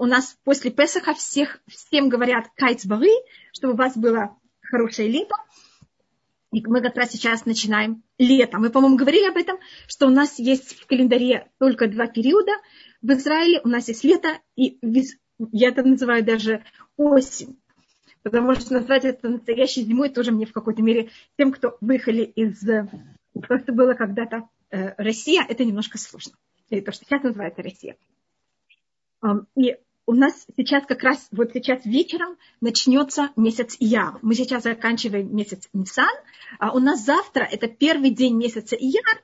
у нас после Песаха всех, всем говорят кайцбары, чтобы у вас было хорошее лето. И мы как раз сейчас начинаем лето. Мы, по-моему, говорили об этом, что у нас есть в календаре только два периода. В Израиле у нас есть лето, и я это называю даже осень. Потому что назвать это настоящей зимой тоже мне в какой-то мере тем, кто выехали из то, что было когда-то э, Россия, это немножко сложно. Или то, что сейчас называется Россия. И у нас сейчас как раз, вот сейчас вечером начнется месяц Ияр. Мы сейчас заканчиваем месяц Нисан, а у нас завтра это первый день месяца Ияр,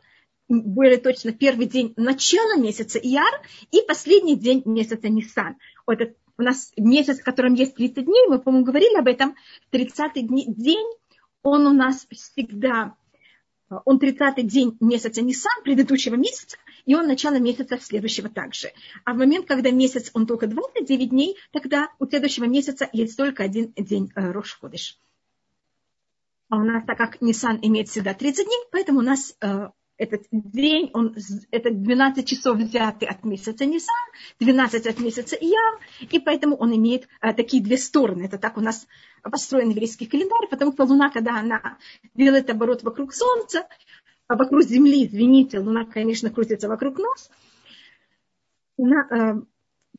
более точно первый день начала месяца Ияр и последний день месяца Нисан. Вот это у нас месяц, в котором есть 30 дней, мы, по-моему, говорили об этом, 30-й день, он у нас всегда он 30-й день месяца Нисан, предыдущего месяца, и он начало месяца следующего также. А в момент, когда месяц, он только 29 дней, тогда у следующего месяца есть только один день э, Рошходыш. А у нас, так как Нисан имеет всегда 30 дней, поэтому у нас э, этот день, он, это 12 часов взяты от месяца Нисан, 12 от месяца Ияр, и поэтому он имеет а, такие две стороны. Это так у нас построен еврейский календарь, потому что Луна, когда она делает оборот вокруг Солнца, а вокруг Земли, извините, Луна, конечно, крутится вокруг нас, на, э,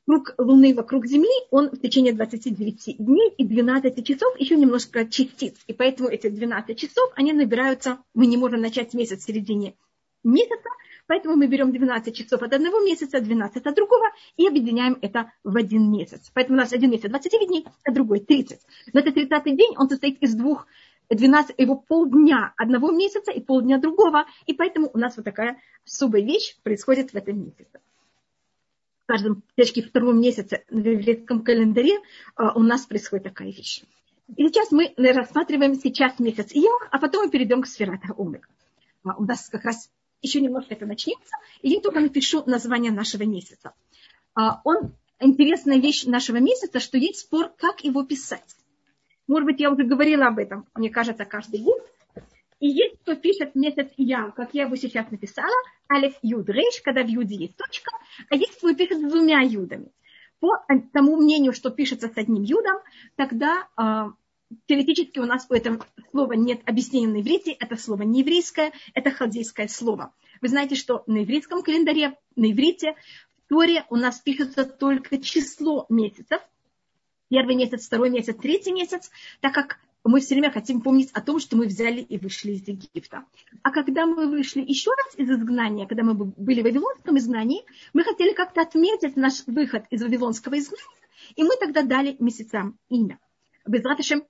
круг Луны вокруг Земли, он в течение 29 дней и 12 часов еще немножко частиц. И поэтому эти 12 часов, они набираются, мы не можем начать месяц в середине месяца, поэтому мы берем 12 часов от одного месяца, 12 от другого и объединяем это в один месяц. Поэтому у нас один месяц 29 дней, а другой 30. Но этот 30 день, он состоит из двух 12, его полдня одного месяца и полдня другого, и поэтому у нас вот такая особая вещь происходит в этом месяце. В каждом точке второго месяца в еврейском календаре а, у нас происходит такая вещь. И сейчас мы рассматриваем сейчас месяц Ияр, а потом мы перейдем к сферата Омега. А, у нас как раз еще немножко это начнется, и я только напишу название нашего месяца. А, он, интересная вещь нашего месяца, что есть спор, как его писать. Может быть, я уже говорила об этом, мне кажется, каждый год. И есть, кто пишет месяц Я, как я его сейчас написала, Алиф Юд Рейш, когда в Юде есть точка, а есть, кто пишет с двумя Юдами. По тому мнению, что пишется с одним Юдом, тогда а, теоретически у нас у этого слова нет объяснения на иврите, это слово не еврейское, это халдейское слово. Вы знаете, что на еврейском календаре, на иврите, в Торе у нас пишется только число месяцев. Первый месяц, второй месяц, третий месяц, так как мы все время хотим помнить о том, что мы взяли и вышли из Египта. А когда мы вышли еще раз из изгнания, когда мы были в Вавилонском изгнании, мы хотели как-то отметить наш выход из Вавилонского изгнания, и мы тогда дали месяцам имя без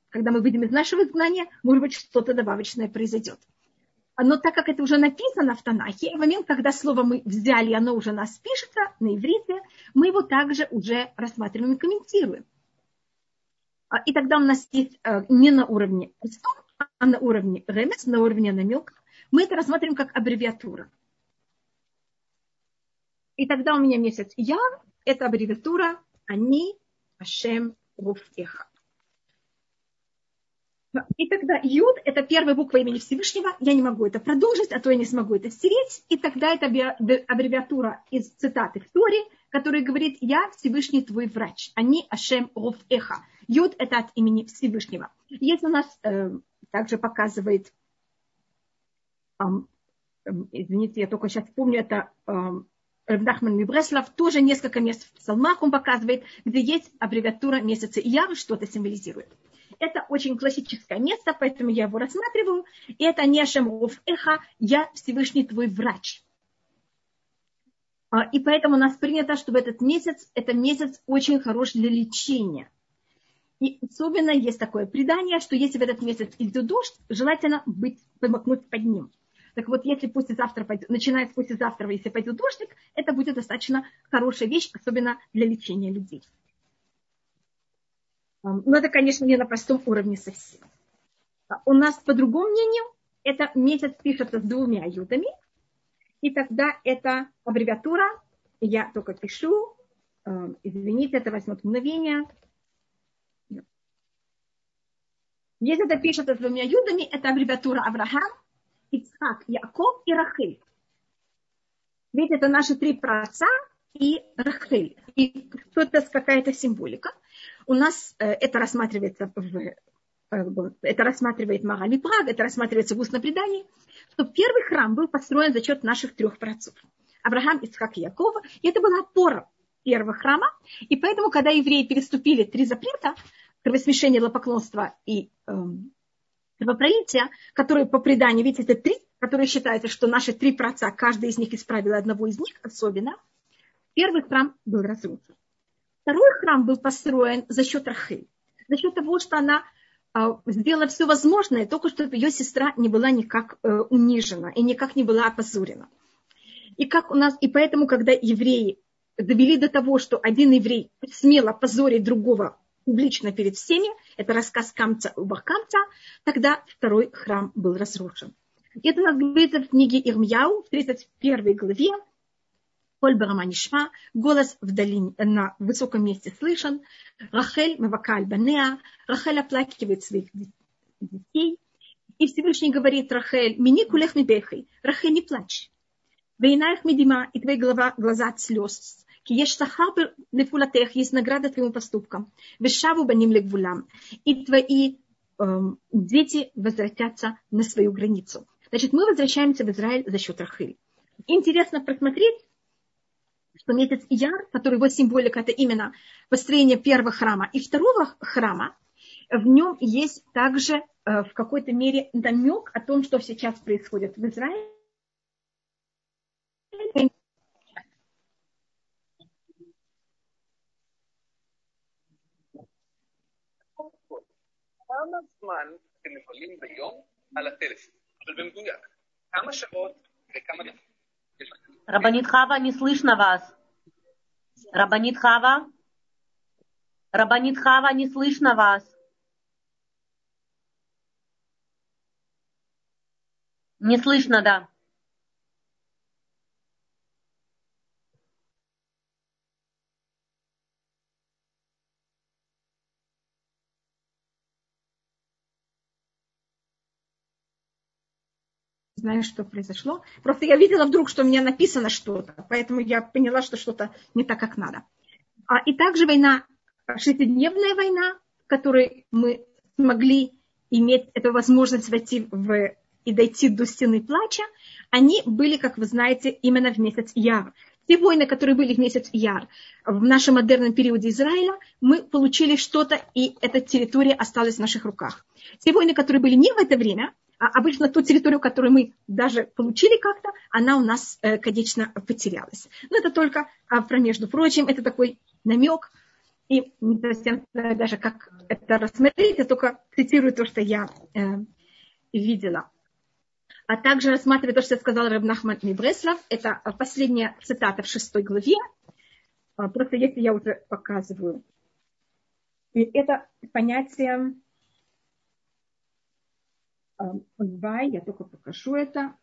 когда мы выйдем из нашего изгнания, может быть, что-то добавочное произойдет. Но так как это уже написано в Танахе, в момент, когда слово мы взяли, оно уже нас пишется на иврите, мы его также уже рассматриваем и комментируем. А, и тогда у нас есть э, не на уровне а на уровне ремес, на уровне намека. Мы это рассматриваем как аббревиатура. И тогда у меня месяц Я, это аббревиатура Они Ашем Руфеха. И тогда Юд – это первая буква имени Всевышнего. Я не могу это продолжить, а то я не смогу это стереть. И тогда это аббревиатура из цитаты в Торе, которая говорит «Я Всевышний твой врач». Они Ашем Ров Эха. Юд – это от имени Всевышнего. Есть у нас э, также показывает, э, э, извините, я только сейчас помню, это Рабнахман Мибреслав, тоже несколько мест в псалмах он показывает, где есть аббревиатура месяца Ияр, что-то символизирует. Это очень классическое место, поэтому я его рассматриваю. И это не Шемров Эха, я Всевышний твой врач. А, и поэтому у нас принято, чтобы этот месяц, это месяц очень хорош для лечения. И особенно есть такое предание, что если в этот месяц идет дождь, желательно быть, помокнуть под ним. Так вот, если послезавтра пойдет, начиная с послезавтра, если пойдет дождик, это будет достаточно хорошая вещь, особенно для лечения людей. Но это, конечно, не на простом уровне совсем. А у нас, по другому мнению, это месяц пишется с двумя юдами, и тогда это аббревиатура, я только пишу, извините, это возьмет мгновение. Если это пишется с двумя юдами, это аббревиатура Авраам, Ицхак, Яков и Рахель. Ведь это наши три праотца, и Рахель. И что это какая-то символика. У нас э, это рассматривается в э, это рассматривает Магами Праг, это рассматривается в устном предании, что первый храм был построен за счет наших трех працов. Авраам, Ицхак и Якова. И это была опора первого храма. И поэтому, когда евреи переступили три запрета, кровосмешение, лопоклонство и эм, кровопролитие, которые по преданию, видите, это три, которые считаются, что наши три праца, каждый из них исправил одного из них особенно. Первый храм был разрушен. Второй храм был построен за счет Рахель. За счет того, что она а, сделала все возможное, только чтобы ее сестра не была никак э, унижена и никак не была опозорена. И, как у нас, и поэтому, когда евреи довели до того, что один еврей смело позорить другого публично перед всеми, это рассказ Камца Убахкамца, тогда второй храм был разрушен. Это нас говорится в книге Ирмьяу в 31 главе, Коль Бараманишма, голос в долине, на высоком месте слышен, Рахель Мавакаль Банеа, Рахель оплакивает своих детей, и Всевышний говорит Рахель, мини кулех мибехай, Рахель не плачь. Вейнаях медима, и твои глаза, глаза от слез. Киеш сахар лефулатех, есть награда твоим поступкам. Вешаву баним легвулам. И твои эм, дети возвратятся на свою границу. Значит, мы возвращаемся в Израиль за счет Рахиль. Интересно просмотреть, что месяц Яр, который его символика, это именно построение первого храма и второго храма, в нем есть также э, в какой-то мере намек о том, что сейчас происходит в Израиле כמה זמן אתם מבלים ביום על הטלפון, אבל במדויק, כמה שעות וכמה דקות. Рабанит Хава, не слышно вас. Рабанит Хава? Рабанит Хава, не слышно вас. Не слышно, да. Знаю, что произошло. Просто я видела вдруг, что у меня написано что-то, поэтому я поняла, что что-то не так, как надо. А, и также война, шестидневная война, в которой мы смогли иметь эту возможность войти в, и дойти до стены плача, они были, как вы знаете, именно в месяц Яр. Те войны, которые были в месяц Яр в нашем модерном периоде Израиля, мы получили что-то, и эта территория осталась в наших руках. Те войны, которые были не в это время, обычно ту территорию, которую мы даже получили как-то, она у нас, э, конечно, потерялась. Но это только а, про между прочим, это такой намек, и не совсем знаю даже, как это рассмотреть, я только цитирую то, что я э, видела. А также рассматриваю то, что я сказала Рабнахман Мибреслав, это последняя цитата в шестой главе, а, просто если я уже показываю. И это понятие Вай, я только покажу это.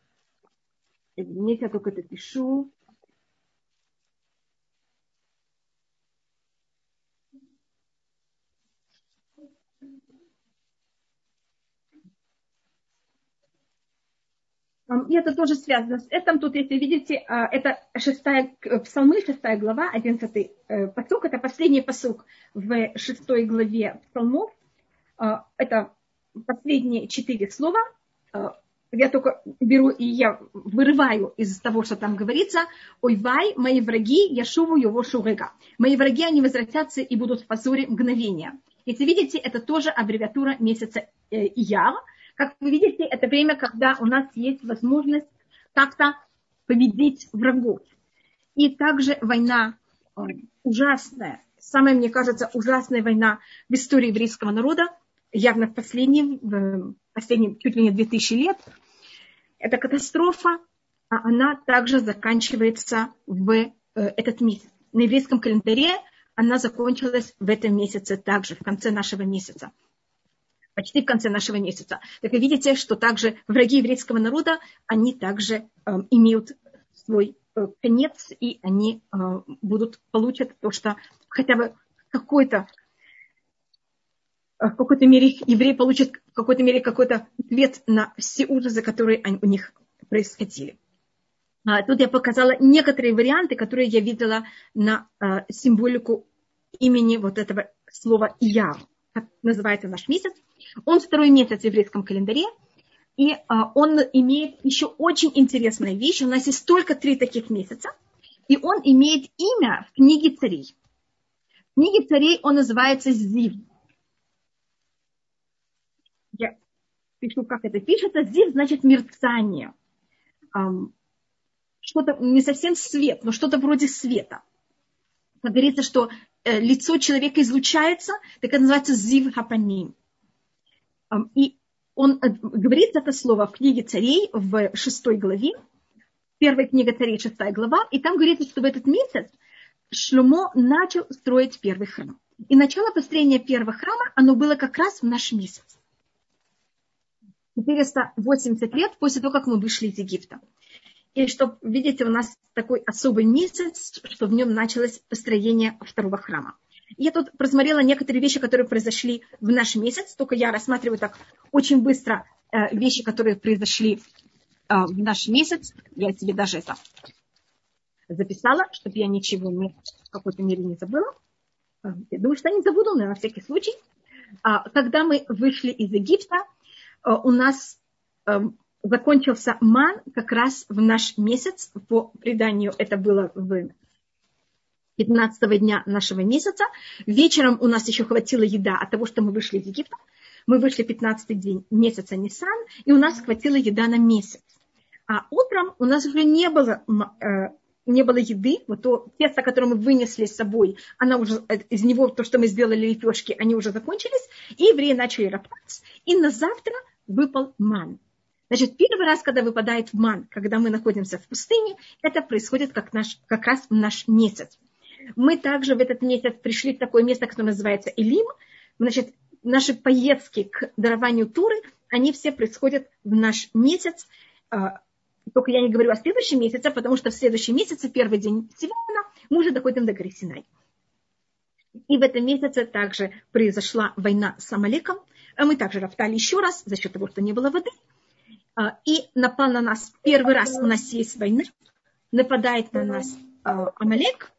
Извините, я только это пишу. И это тоже связано с этим. Тут, если видите, а, это шестая, псалмы, шестая глава, одиннадцатый э, посук. Это последний посук в шестой главе псалмов. А, это последние четыре слова, э, я только беру и я вырываю из того, что там говорится, ой вай, мои враги, я шуву его шурега. Мои враги, они возвратятся и будут в позоре мгновения. Если видите, это тоже аббревиатура месяца э, Ияр. Как вы видите, это время, когда у нас есть возможность как-то победить врагов. И также война э, ужасная, самая, мне кажется, ужасная война в истории еврейского народа – явно в последние, в последние чуть ли не 2000 лет, эта катастрофа, а она также заканчивается в э, этот месяц. На еврейском календаре она закончилась в этом месяце также, в конце нашего месяца. Почти в конце нашего месяца. Так вы видите, что также враги еврейского народа, они также э, имеют свой э, конец, и они э, будут, получат то, что хотя бы какой-то в какой-то мере евреи получат в какой-то мере какой-то ответ на все ужасы, которые у них происходили. А, тут я показала некоторые варианты, которые я видела на а, символику имени вот этого слова «я», как называется наш месяц. Он второй месяц в еврейском календаре, и а, он имеет еще очень интересную вещь. У нас есть только три таких месяца, и он имеет имя в книге царей. В книге царей он называется Зив. Я пишу, как это пишется. Зив значит мерцание что-то не совсем свет, но что-то вроде света. Говорится, что э, лицо человека излучается, так это называется зив хапаним. И он э, говорит это слово в книге царей в шестой главе, первая книга царей, шестая глава, и там говорится, что в этот месяц Шлюмо начал строить первый храм. И начало построения первого храма, оно было как раз в наш месяц. 480 лет после того, как мы вышли из Египта. И что, видите, у нас такой особый месяц, что в нем началось построение второго храма. Я тут просмотрела некоторые вещи, которые произошли в наш месяц, только я рассматриваю так очень быстро э, вещи, которые произошли э, в наш месяц. Я себе даже это записала, чтобы я ничего не, в какой-то мере не забыла. Э, я думаю, что я не забуду, но на всякий случай. А, когда мы вышли из Египта, у нас закончился ман как раз в наш месяц. По преданию это было в 15 дня нашего месяца. Вечером у нас еще хватило еда от того, что мы вышли из Египта. Мы вышли 15 день месяца Нисан, и у нас хватило еда на месяц. А утром у нас уже не было, э, не было еды. Вот то тесто, которое мы вынесли с собой, она уже, э, из него то, что мы сделали лепешки, они уже закончились. И евреи начали роптать. И на завтра выпал ман. Значит, первый раз, когда выпадает ман, когда мы находимся в пустыне, это происходит как, наш, как раз в наш месяц. Мы также в этот месяц пришли в такое место, которое называется Илим. Значит, наши поездки к дарованию Туры, они все происходят в наш месяц. А, только я не говорю о следующем месяце, потому что в следующем месяце, первый день Сивана, мы уже доходим до горы Синай. И в этом месяце также произошла война с Амалеком. А мы также роптали еще раз за счет того, что не было воды – а, и напал на нас первый раз у нас есть война, нападает на нас а, Амалек,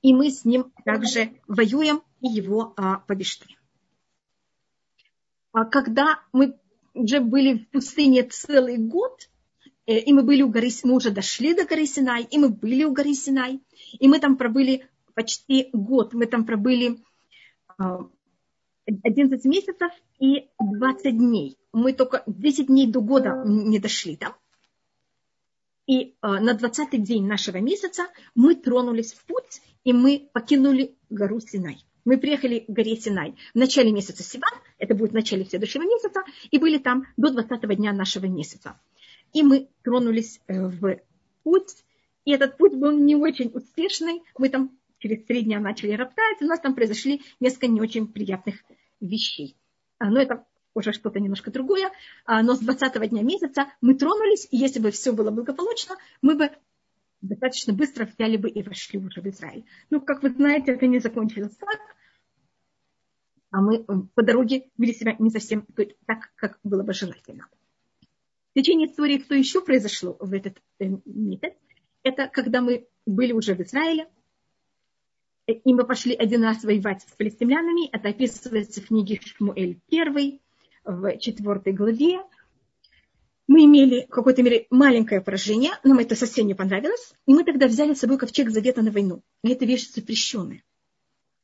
и мы с ним также воюем и его а, побеждаем. Когда мы уже были в пустыне целый год, э, и мы были у горы, мы уже дошли до горы Синай, и мы были у горы Синай, и мы там пробыли почти год, мы там пробыли 11 месяцев и 20 дней. Мы только 10 дней до года не дошли там. И э, на 20 день нашего месяца мы тронулись в путь, и мы покинули гору Синай. Мы приехали к горе Синай в начале месяца Сиван, это будет в начале следующего месяца, и были там до 20 дня нашего месяца. И мы тронулись э, в путь, и этот путь был не очень успешный. Мы там через три дня начали роптать, у нас там произошли несколько не очень приятных вещей. А, но это уже что-то немножко другое. А, но с 20 дня месяца мы тронулись, и если бы все было благополучно, мы бы достаточно быстро взяли бы и вошли уже в Израиль. Ну, как вы знаете, это не закончилось так, а мы э, по дороге вели себя не совсем так, как было бы желательно. В течение истории, что еще произошло в этот э, месяц, это когда мы были уже в Израиле, и мы пошли один раз воевать с палестинянами. Это описывается в книге Шмуэль 1 в 4 главе. Мы имели в какой-то мере маленькое поражение, нам это совсем не понравилось. И мы тогда взяли с собой ковчег завета на войну. И эта вещь запрещенная.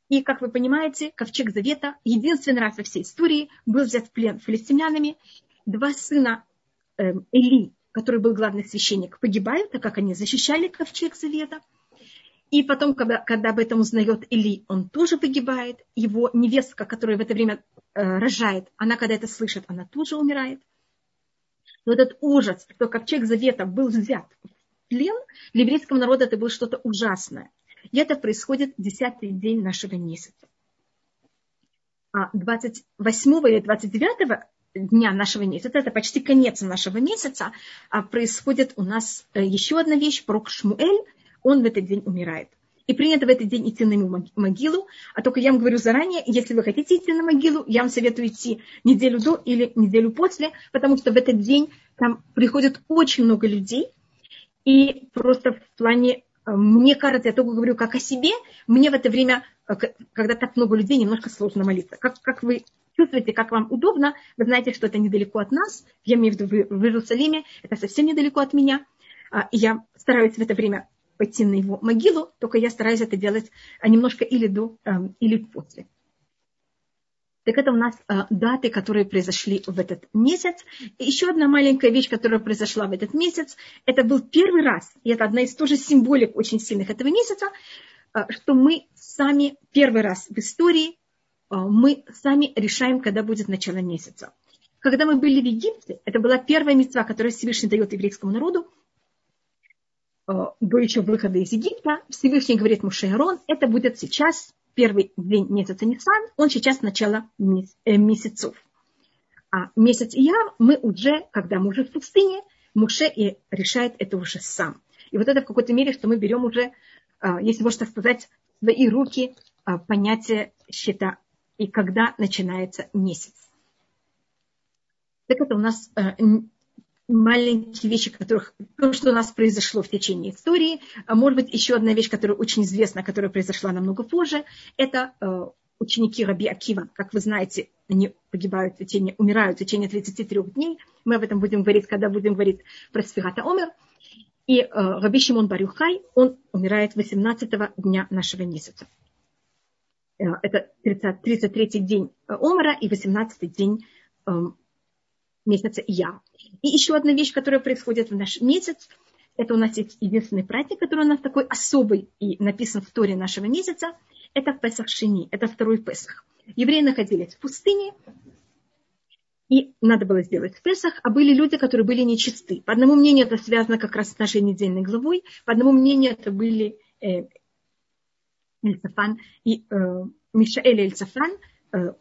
И, как вы понимаете, ковчег завета единственный раз во всей истории был взят в плен палестинянами. Два сына э, Эли, который был главный священник, погибают, так как они защищали ковчег завета – и потом, когда, когда об этом узнает Или, он тоже погибает. Его невестка, которая в это время э, рожает, она, когда это слышит, она тоже умирает. Но этот ужас, что ковчег завета был взят в плен, для еврейского народа это было что-то ужасное. И это происходит десятый день нашего месяца. А 28 или 29 дня нашего месяца, это почти конец нашего месяца, а происходит у нас э, еще одна вещь, пророк Шмуэль, он в этот день умирает. И принято в этот день идти на могилу. А только я вам говорю заранее, если вы хотите идти на могилу, я вам советую идти неделю до или неделю после, потому что в этот день там приходит очень много людей. И просто в плане, э, мне кажется, я только говорю как о себе, мне в это время, э, когда так много людей, немножко сложно молиться. Как, как вы чувствуете, как вам удобно, вы знаете, что это недалеко от нас, я имею в виду в, в Иерусалиме, это совсем недалеко от меня. А, я стараюсь в это время пойти на его могилу, только я стараюсь это делать а, немножко или до, эм, или после. Так это у нас э, даты, которые произошли в этот месяц. И еще одна маленькая вещь, которая произошла в этот месяц, это был первый раз, и это одна из тоже символик очень сильных этого месяца, э, что мы сами первый раз в истории, мы сами решаем, когда будет начало месяца. Когда мы были в Египте, это была первая мецва, которую Всевышний дает еврейскому народу, до еще выхода из Египта. Всевышний говорит Муше Арон, это будет сейчас первый день месяца Нисан, он сейчас начало э, месяцев. А месяц Ияр мы уже, когда мы уже в пустыне, Муше и решает это уже сам. И вот это в какой-то мере, что мы берем уже, а, если можно сказать, в свои руки понятие счета и когда начинается месяц. Так это у нас э, маленькие вещи, которых, то, что у нас произошло в течение истории. А может быть, еще одна вещь, которая очень известна, которая произошла намного позже, это э, ученики Раби Акива. Как вы знаете, они погибают в течение, умирают в течение 33 дней. Мы об этом будем говорить, когда будем говорить про Сфигата Омер. И э, Раби Шимон Барюхай, он умирает 18 дня нашего месяца. Э, это 30, 33 день Омера и 18 день э, месяца Я. И еще одна вещь, которая происходит в наш месяц, это у нас есть единственный праздник, который у нас такой особый и написан в Торе нашего месяца, это Песах Шини, это второй Песах. Евреи находились в пустыне, и надо было сделать Песах, а были люди, которые были нечисты. По одному мнению, это связано как раз с нашей недельной главой, по одному мнению, это были э, и э, Мишаэль и э,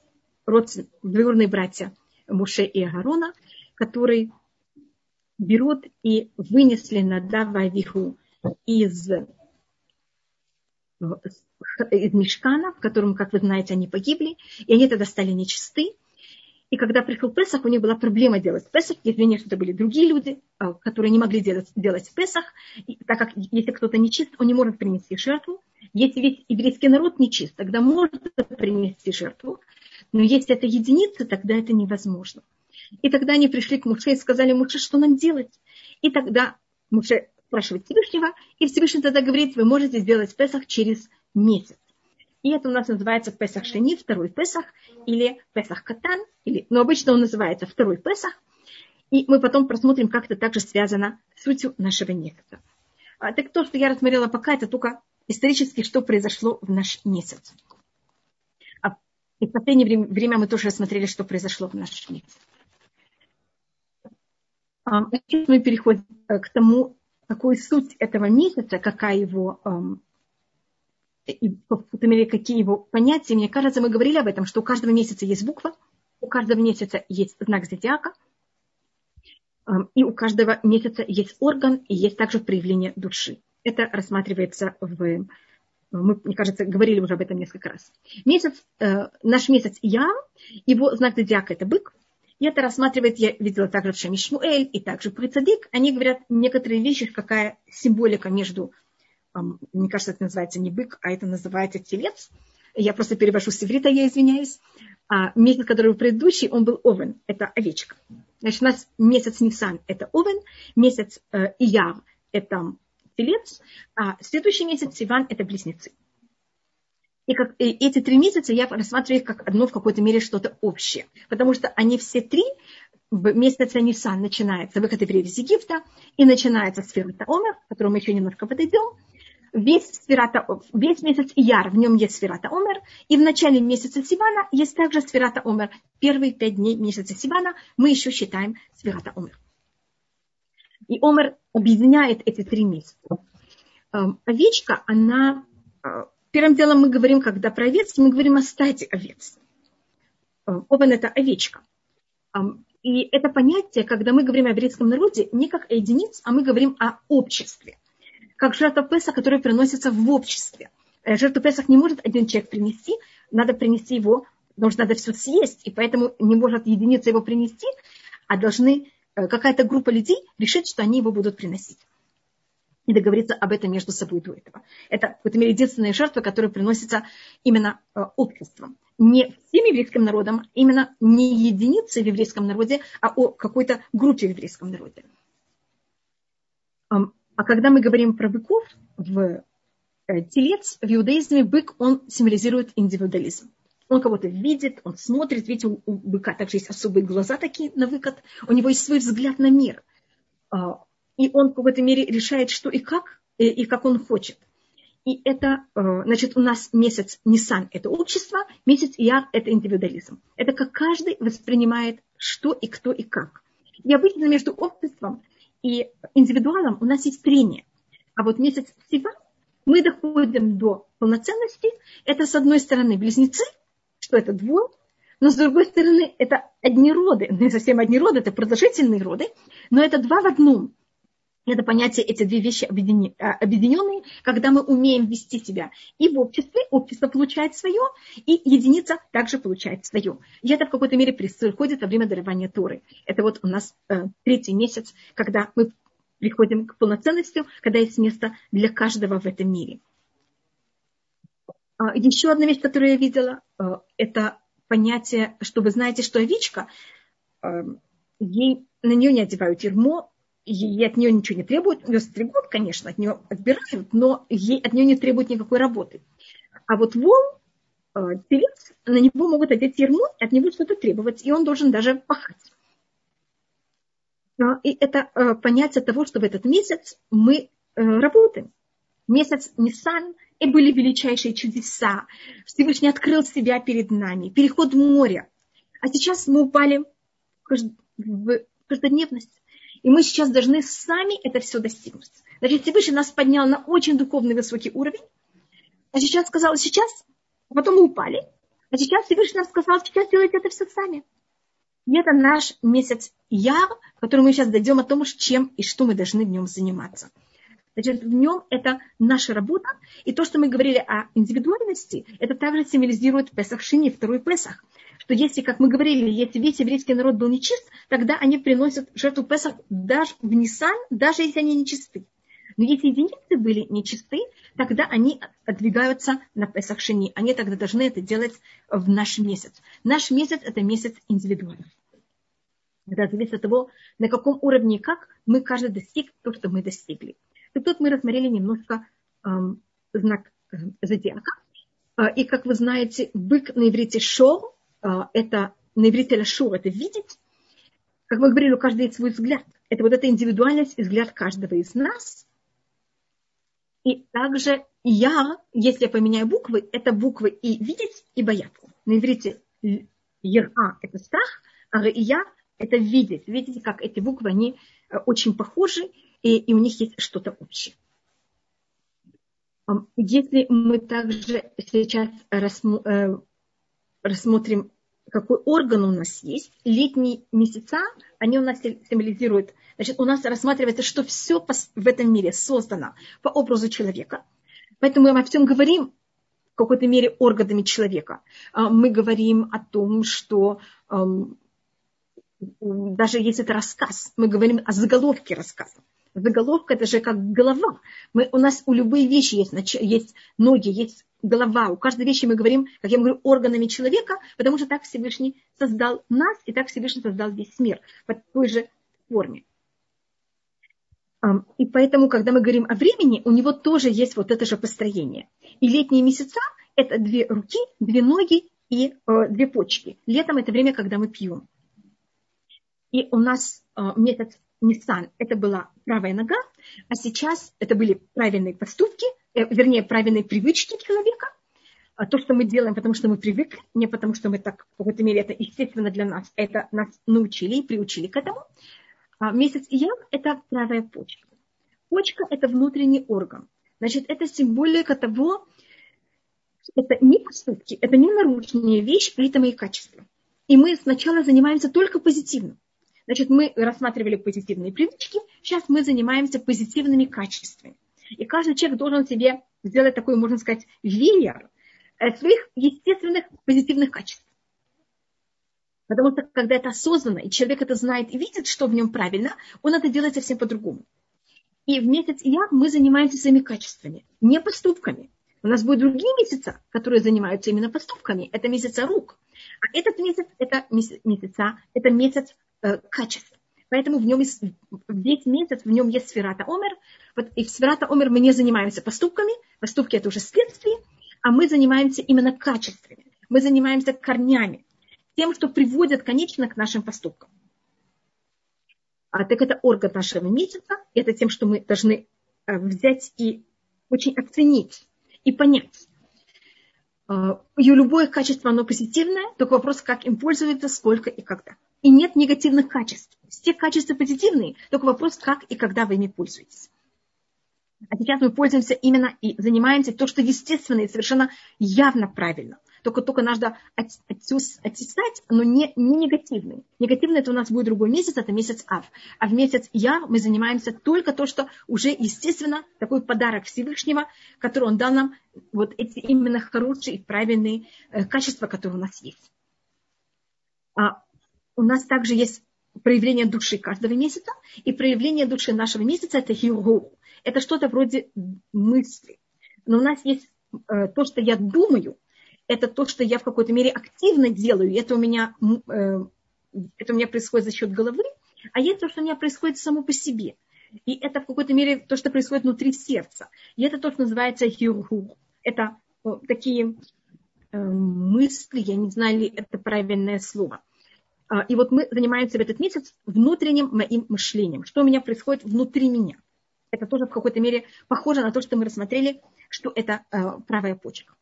родственные, двоюродные братья Муше и Агарона, которые берут и вынесли Надава Авиху из, из мешкана, в котором, как вы знаете, они погибли, и они тогда стали нечисты. И когда пришел Песах, у них была проблема делать Песах. Извини, что это были другие люди, а, которые не могли делать, делать Песах, и, так как если кто-то нечист, он не может принести жертву. Если весь еврейский народ нечист, тогда может принести жертву. Но если это единицы, тогда это невозможно. И тогда они пришли к Муше и сказали, Муше, что нам делать? И тогда Муше спрашивает Всевышнего, и Всевышний тогда говорит, вы можете сделать Песах через месяц. И это у нас называется Песах Шени, второй Песах, или Песах Катан, или, но обычно он называется второй Песах. И мы потом просмотрим, как это также связано с сутью нашего месяца. Так то, что я рассмотрела пока, это только исторически, что произошло в наш месяц. А, и в последнее время мы тоже рассмотрели, что произошло в наш месяц. Сейчас мы переходим э, к тому, какой суть этого месяца, какая его, и, какие его понятия. Мне кажется, мы говорили об этом, что у каждого месяца есть буква, у каждого месяца есть знак зодиака, и у каждого месяца есть орган, и есть также проявление души. Это рассматривается в... Мы, мне кажется, говорили уже об этом несколько раз. Месяц, э, наш месяц Я, его знак зодиака – это бык, и это рассматривает, я видела также в Шамишмуэль и также Прицадик, они говорят некоторые вещи, какая символика между, мне кажется, это называется не бык, а это называется телец. Я просто перевожу с иврита, я извиняюсь. А месяц, который был предыдущий, он был овен, это овечка. Значит, у нас месяц Нисан – это овен, месяц э, Ияр – это телец, а следующий месяц Сиван – это близнецы. И, как, и эти три месяца я рассматриваю как одно в какой-то мере что-то общее. Потому что они все три, месяца Нисан начинается выход евреев из Египта, и начинается сферата Омер, к которому еще немножко подойдем. Весь, сферата, весь месяц Ияр, в нем есть сферата Омер, и в начале месяца Сивана есть также сферата Омер. Первые пять дней месяца Сивана мы еще считаем сферата Омер. И Омер объединяет эти три месяца. Эм, овечка, она э, Первым делом мы говорим, когда про овец, мы говорим о стаде овец. Э, овен – это овечка. И это понятие, когда мы говорим о еврейском народе, не как о единиц, а мы говорим о обществе. Как жертва Песах, которая приносится в обществе. Э, жертву Песах не может один человек принести, надо принести его, потому что надо все съесть, и поэтому не может единица его принести, а должны какая-то группа людей решить, что они его будут приносить. и договориться об этом между собой до этого. Это, в какой-то мере, единственная жертва, которая приносится именно э, обществом. Не всем еврейским народом, именно не единицы в еврейском народе, а о какой-то группе в еврейском народе. А когда мы говорим про быков, в э, телец в иудаизме бык, он символизирует индивидуализм. Он кого-то видит, он смотрит, видите, у, у быка также есть особые глаза такие на выкат, у него есть свой взгляд на мир. А, и он в какой-то мере решает, что и как, и, и как он хочет. И это, э, значит, у нас месяц Нисан – это общество, месяц Ияр – это индивидуализм. Это как каждый воспринимает, что и кто и как. И обычно между обществом и индивидуалом у нас есть трение. А вот месяц Сива мы доходим до полноценности. Это, с одной стороны, близнецы, что это двое, но с другой стороны, это одни роды, не совсем одни роды, это продолжительные роды, но это два в одном. Это понятие, эти две вещи а, объединенные, когда мы умеем вести себя и в обществе, общество получает свое, и единица также получает свое. И это в какой-то мере происходит во время дарования Торы. Это вот у нас э, третий месяц, когда мы приходим к полноценности, когда есть место для каждого в этом мире. А, еще одна вещь, которую я видела, э, это понятие, что вы знаете, что овечка, э, ей, на нее не одевают ермо, ей от нее ничего не требуют, ее стригут, конечно, от нее отбирают, но ей от нее не требуют никакой работы. А вот вол, э, телец, на него могут одеть ермо, от него что-то требовать, и он должен даже пахать. И это э, понятие того, что в этот месяц мы э, работаем. Месяц Ниссан, и были величайшие чудеса. Всевышний открыл себя перед нами. Переход в море. А сейчас мы упали в каждодневность. И мы сейчас должны сами это все достигнуть. Значит, Всевышний нас поднял на очень духовный высокий уровень. А сейчас сказал, сейчас, а потом мы упали. А сейчас Всевышний нам сказал, сейчас делайте это все сами. И это наш месяц Яр, который мы сейчас дойдем о том, чем и что мы должны в нем заниматься. Значит, в нем это наша работа. И то, что мы говорили о индивидуальности, это также символизирует Песах Шини, второй Песах что если, как мы говорили, если весь еврейский народ был нечист, тогда они приносят жертву Песах даже в Нисан, даже если они нечисты. Но если единицы были нечисты, тогда они отдвигаются на Песах Шини. Они тогда должны это делать в наш месяц. Наш месяц – это месяц индивидуальный. Это зависит от того, на каком уровне и как мы каждый достиг то, что мы достигли. И тут мы рассмотрели немножко эм, знак э, зодиака. Э, и, как вы знаете, бык на иврите шоу а, это на иврите лашур, это видеть. Как мы говорили, у каждого есть свой взгляд. Это вот эта индивидуальность и взгляд каждого из нас. И также я, если я поменяю буквы, это буквы и видеть, и бояться. На иврите ера – это страх, а я – это видеть. Видите, как эти буквы, они э, очень похожи, и, и у них есть что-то общее. Если мы также сейчас рассмотрим э, рассмотрим, какой орган у нас есть. Летние месяца, они у нас символизируют, значит, у нас рассматривается, что все в этом мире создано по образу человека. Поэтому мы обо всем говорим в какой-то мере органами человека. А, мы говорим о том, что даже если это рассказ, мы говорим о заголовке рассказа. Заголовка это же как голова. Мы, у нас у любой вещи есть, есть ноги, есть голова. У каждой вещи мы говорим, как я говорю, органами человека, потому что так Всевышний создал нас, и так Всевышний создал весь мир по той же форме. И поэтому, когда мы говорим о времени, у него тоже есть вот это же построение. И летние месяца – это две руки, две ноги и э, две почки. Летом это время, когда мы пьем. И у нас э, месяц Ниссан – это была правая нога, а сейчас это были правильные поступки – Э, вернее, правильные привычки человека, а то, что мы делаем, потому что мы привыкли, не потому что мы так, в какой-то мере, это естественно для нас, это нас научили и приучили к этому. А месяц Ияр – это правая почка. Почка – это внутренний орган. Значит, это символика того, это не поступки, это не нарушенная вещь, а это мои качества. И мы сначала занимаемся только позитивным. Значит, мы рассматривали позитивные привычки, сейчас мы занимаемся позитивными качествами. И каждый человек должен себе сделать такой, можно сказать, веер э, своих естественных позитивных качеств. Потому что когда это осознанно, и человек это знает и видит, что в нем правильно, он это делает совсем по-другому. И в месяц Я мы занимаемся своими качествами, не поступками. У нас будут другие месяца, которые занимаются именно поступками. Это месяца рук. А этот месяц, это месяца, это месяц э, качеств. Поэтому в нем есть, весь месяц в нем есть сферата омер. Вот, и в сферата омер мы не занимаемся поступками. Поступки это уже следствие. А мы занимаемся именно качествами. Мы занимаемся корнями. Тем, что приводит конечно к нашим поступкам. А, так это орган нашего месяца. Это тем, что мы должны э, взять и очень оценить и понять. Ее любое качество, оно позитивное, только вопрос, как им пользоваться, сколько и когда. И нет негативных качеств. Все качества позитивные, только вопрос, как и когда вы ими пользуетесь. А сейчас мы пользуемся именно и занимаемся то, что естественно и совершенно явно правильно – только, только надо оттесать, но не, не негативный. Негативный это у нас будет другой месяц, это месяц Ав. А в месяц Я мы занимаемся только то, что уже естественно такой подарок Всевышнего, который он дал нам, вот эти именно хорошие и правильные э, качества, которые у нас есть. А у нас также есть проявление души каждого месяца, и проявление души нашего месяца это хиру. Это что-то вроде мысли. Но у нас есть э, то, что я думаю, это то, что я в какой-то мере активно делаю, и это у меня, э, это у меня происходит за счет головы, а есть то, что у меня происходит само по себе. И это в какой-то мере то, что происходит внутри сердца. И это то, что называется хирург. Это такие э, мысли, я не знаю, ли это правильное слово. А, и вот мы занимаемся в этот месяц внутренним моим мышлением. Что у меня происходит внутри меня. Это тоже в какой-то мере похоже на то, что мы рассмотрели, что это э, правая почка.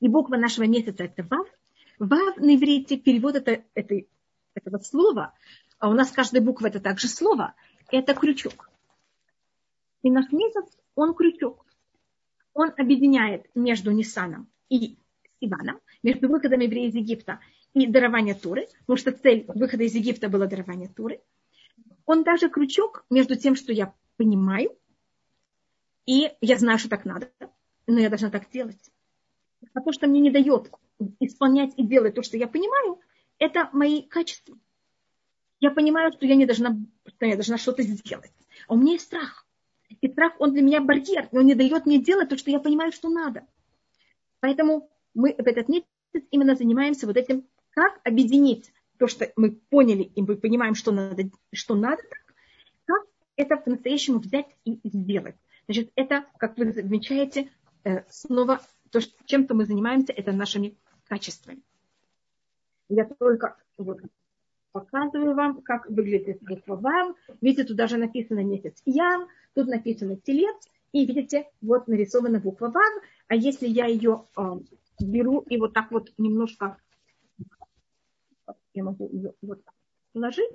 И буква нашего месяца это Вав. Вав на иврите перевод это, это, этого слова, а у нас каждая буква это также слово, это крючок. И наш месяц, он крючок. Он объединяет между Нисаном и Иваном, между выходом еврея из Египта и дарование Туры, потому что цель выхода из Египта была дарование Туры. Он даже крючок между тем, что я понимаю, и я знаю, что так надо, но я должна так делать а то, что мне не дает исполнять и делать то, что я понимаю, это мои качества. Я понимаю, что я не должна, что я должна что-то сделать. А у меня есть страх. И страх, он для меня барьер, и он не дает мне делать то, что я понимаю, что надо. Поэтому мы в этот месяц именно занимаемся вот этим, как объединить то, что мы поняли, и мы понимаем, что надо, что надо, как это по-настоящему взять и сделать. Значит, это, как вы замечаете, э, снова то, чем-то мы занимаемся, это нашими качествами. Я только вот показываю вам, как выглядит буква ВАВ. Видите, тут даже написано месяц Ян, тут написано Телец, и видите, вот нарисована буква ВАВ. А если я ее э, беру и вот так вот немножко, я могу ее вот так положить,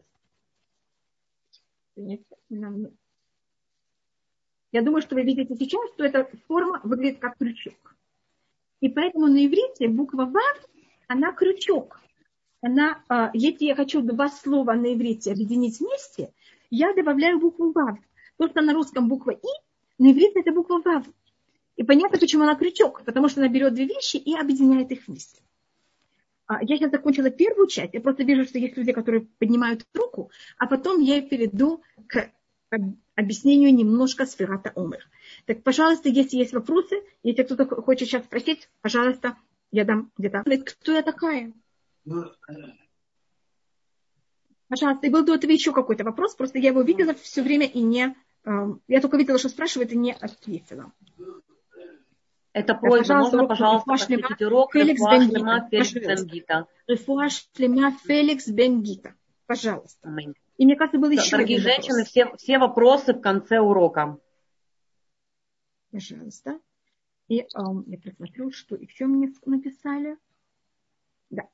я думаю, что вы видите сейчас, что эта форма выглядит как крючок. И поэтому на иврите буква Вав, она крючок. Она, а, если я хочу два слова на иврите объединить вместе, я добавляю букву Вав. То, что на русском буква И, на иврите это буква Вав. И понятно, почему она крючок, потому что она берет две вещи и объединяет их вместе. А, я сейчас закончила первую часть. Я просто вижу, что есть люди, которые поднимают руку, а потом я перейду к объяснению немножко сферата омер. Так, пожалуйста, если есть вопросы, если кто-то хочет сейчас спросить, пожалуйста, я дам где-то. Кто я такая? Пожалуйста, и был до этого еще какой-то вопрос, просто я его видела все время и не... Эм, я только видела, что спрашивает, и не ответила. Это просьба, можно, пожалуйста, посвятить урок Феликс Бенгита. Рефуа Шлема Феликс Бенгита. Пожалуйста. И мне кажется, был еще Дорогие женщины, все, все вопросы в конце урока. Пожалуйста. И э, я просмотрю, что еще мне написали. Да.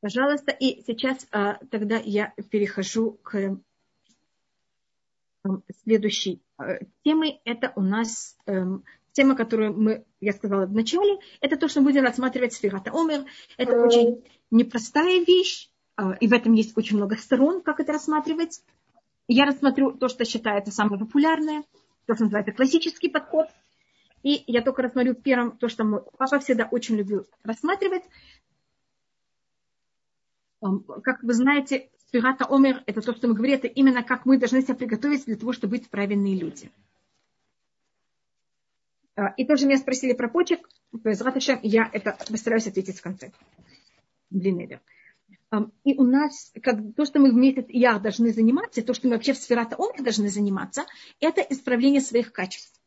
Пожалуйста. И сейчас э, тогда я перехожу к э, следующей э, теме. Это у нас э, тема, которую мы, я сказала в начале. Это то, что мы будем рассматривать сферата Омер. Это очень непростая вещь. Э, и в этом есть очень много сторон, как это рассматривать. Я рассмотрю то, что считается самое популярное – то, что называется классический подход. И я только рассмотрю первым то, что мой папа всегда очень любил рассматривать. Как вы знаете, Спирата Омер – это то, что мы говорим, это именно как мы должны себя приготовить для того, чтобы быть правильные люди. А, и тоже меня спросили про почек. Я это постараюсь ответить в конце. Длинный И у нас, как, то, что мы в месяц Я должны заниматься, то, что мы вообще в Сферата Омер должны заниматься, это исправление своих качеств.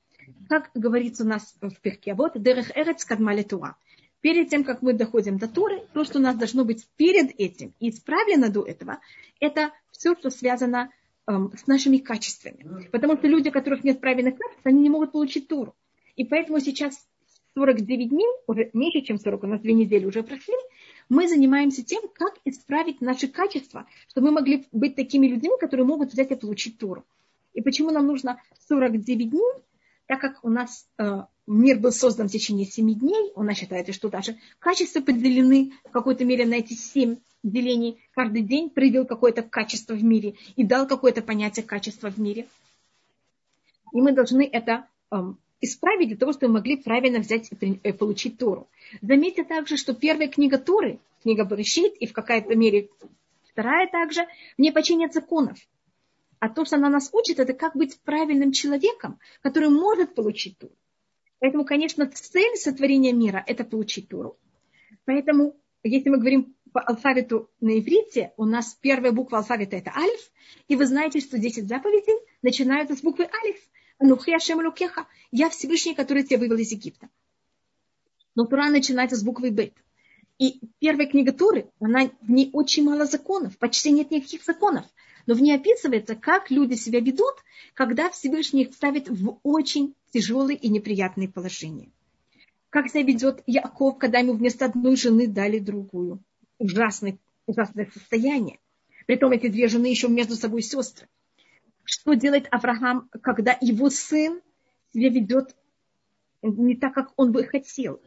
Как говорится у нас в Пирке, вот Дерех Эрец Кадмали Тура. Перед тем, как мы доходим до Туры, то, что у нас должно быть перед этим и исправлено до этого, это все, что связано эм, с нашими качествами. Потому что люди, у которых нет правильных качеств, они не могут получить Туру. И поэтому сейчас 49 дней, уже меньше, чем 40, у нас две недели уже прошли, мы занимаемся тем, как исправить наши качества, чтобы мы могли быть такими людьми, которые могут взять и получить Туру. И почему нам нужно 49 дней? Так как у нас э, мир был создан в течение 7 дней, у нас считается, что даже качества поделены в какой-то мере на эти 7 делений. Каждый день проявил какое-то качество в мире и дал какое-то понятие качества в мире. И мы должны это эм, исправить для того, чтобы могли правильно взять и э, получить Тору. Заметьте также, что первая книга Торы, книга Барышит, и в какой-то мере вторая также, не починят законов. А то, что она нас учит, это как быть правильным человеком, который может получить Тору. Поэтому, конечно, цель сотворения мира – это получить Тору. Поэтому, если мы говорим по алфавиту на иврите, у нас первая буква алфавита – это альф, и вы знаете, что 10 заповедей начинаются с буквы альф – Анухи Ашем Лукеха. Я Всевышний, который тебя вывел из Египта. Но Тура начинается с буквы Бет. И первая книга Туры, она, в ней очень мало законов, почти нет никаких законов. Но в ней описывается, как люди себя ведут, когда Всевышний их ставит в очень тяжелые и неприятные положения. Как себя ведет Яков, когда ему вместо одной жены дали другую. Ужасное, ужасное состояние. Притом эти две жены еще между собой сестры что делает Авраам, когда его сын себя ведет не так, как он бы хотел.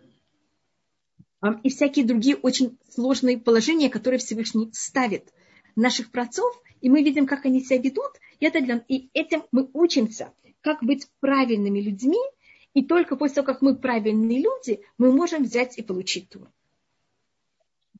И всякие другие очень сложные положения, которые Всевышний ставит наших працов, и мы видим, как они себя ведут, и, это для... и этим мы учимся, как быть правильными людьми, и только после того, как мы правильные люди, мы можем взять и получить тур.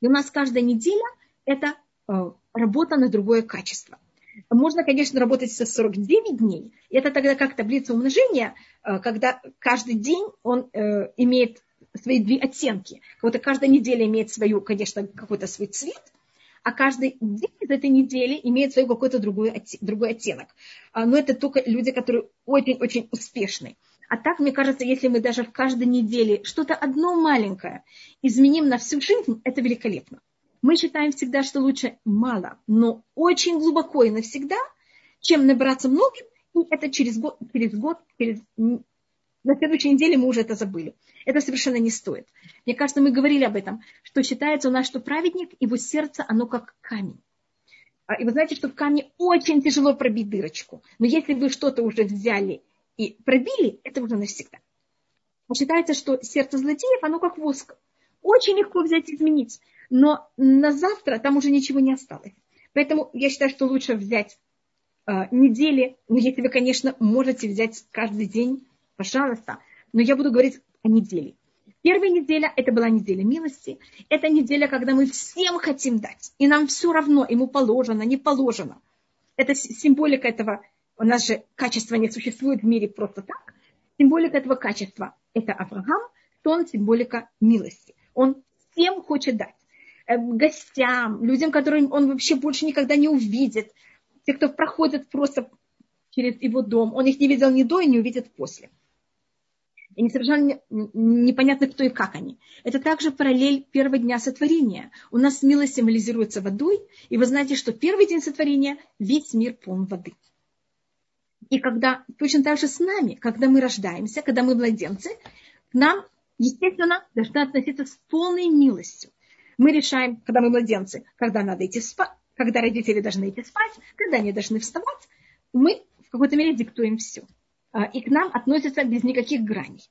И у нас каждая неделя это э, работа на другое качество – можно, конечно, работать со 49 дней. Это тогда как таблица умножения, э, когда каждый день он э, имеет свои две оттенки. Вот каждая неделя имеет свою, конечно, какой-то свой цвет, а каждый день из этой недели имеет свой какой-то другой, другой оттенок. А, но это только люди, которые очень-очень успешны. А так, мне кажется, если мы даже в каждой неделе что-то одно маленькое изменим на всю жизнь, это великолепно. Мы считаем всегда, что лучше мало, но очень глубоко и навсегда, чем набраться многим, и это через год, через год, через... на следующей неделе мы уже это забыли. Это совершенно не стоит. Мне кажется, мы говорили об этом, что считается у нас, что праведник, его сердце, оно как камень. А, и вы знаете, что в камне очень тяжело пробить дырочку. Но если вы что-то уже взяли и пробили, это уже навсегда. Считается, что сердце злодеев, оно как воск. Очень легко взять и изменить но на завтра там уже ничего не осталось. Поэтому я считаю, что лучше взять э, недели, ну, если вы, конечно, можете взять каждый день, пожалуйста, но я буду говорить о неделе. Первая неделя – это была неделя милости. Это неделя, когда мы всем хотим дать. И нам все равно, ему положено, не положено. Это символика этого, у нас же качество не существует в мире просто так. Символика этого качества – это Авраам, то он символика милости. Он всем хочет дать. Э, гостям, людям, которых он вообще больше никогда не увидит. Те, кто проходит просто через его дом, он их не видел ни до и не увидит после. И не совершенно непонятно, кто и как они. Это также параллель первого дня сотворения. У нас милость символизируется водой, и вы знаете, что первый день сотворения весь мир полон воды. И когда, точно так же с нами, когда мы рождаемся, когда мы младенцы, к нам, естественно, должна относиться с полной милостью. Мы решаем, когда мы младенцы, когда надо идти спать, когда родители должны идти спать, когда они должны вставать. Мы в какой-то мере диктуем все. А, и к нам относятся без никаких граней.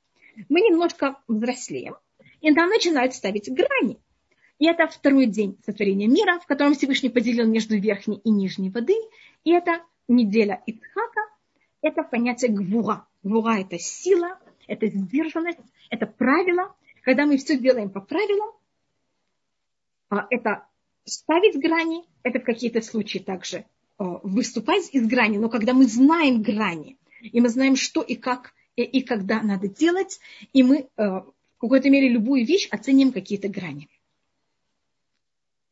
Мы немножко взрослеем, и нам начинают ставить грани. И это второй день сотворения мира, в котором Всевышний поделил между верхней и нижней воды. И это неделя Ицхака, это понятие гвура. Гвура – это сила, это сдержанность, это правило. Когда мы все делаем по правилам, это ставить грани, это в какие-то случаи также э, выступать из грани, но когда мы знаем грани, и мы знаем, что и как, и, и когда надо делать, и мы э, в какой-то мере любую вещь оценим какие-то грани.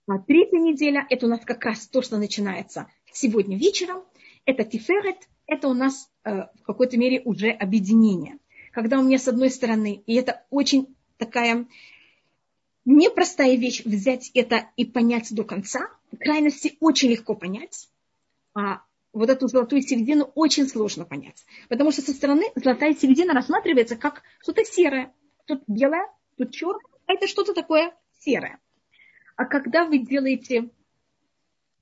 А третья неделя, это у нас как раз то, что начинается сегодня вечером, это тиферет, это у нас в какой-то мере уже объединение. Когда у меня с одной стороны, и это очень такая непростая вещь взять это и понять до конца. Крайности очень легко понять, а вот эту золотую середину очень сложно понять. Потому что со стороны золотая середина рассматривается как что-то серое. Тут белое, тут черное, а это что-то такое серое. А когда вы делаете,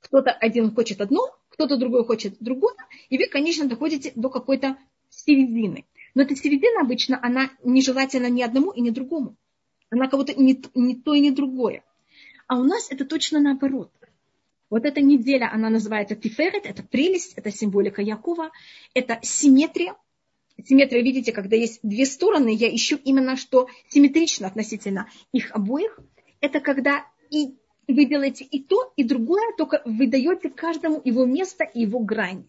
кто-то один хочет одно, кто-то другой хочет другое, и вы, конечно, доходите до какой-то середины. Но эта середина обычно, она нежелательна ни одному и ни другому. Она кого-то не, не то и не другое. А у нас это точно наоборот. Вот эта неделя, она называется Тиферет, это прелесть, это символика Якова, это симметрия. Симметрия, видите, когда есть две стороны, я ищу именно что симметрично относительно их обоих. Это когда и вы делаете и то, и другое, только вы даете каждому его место и его грань.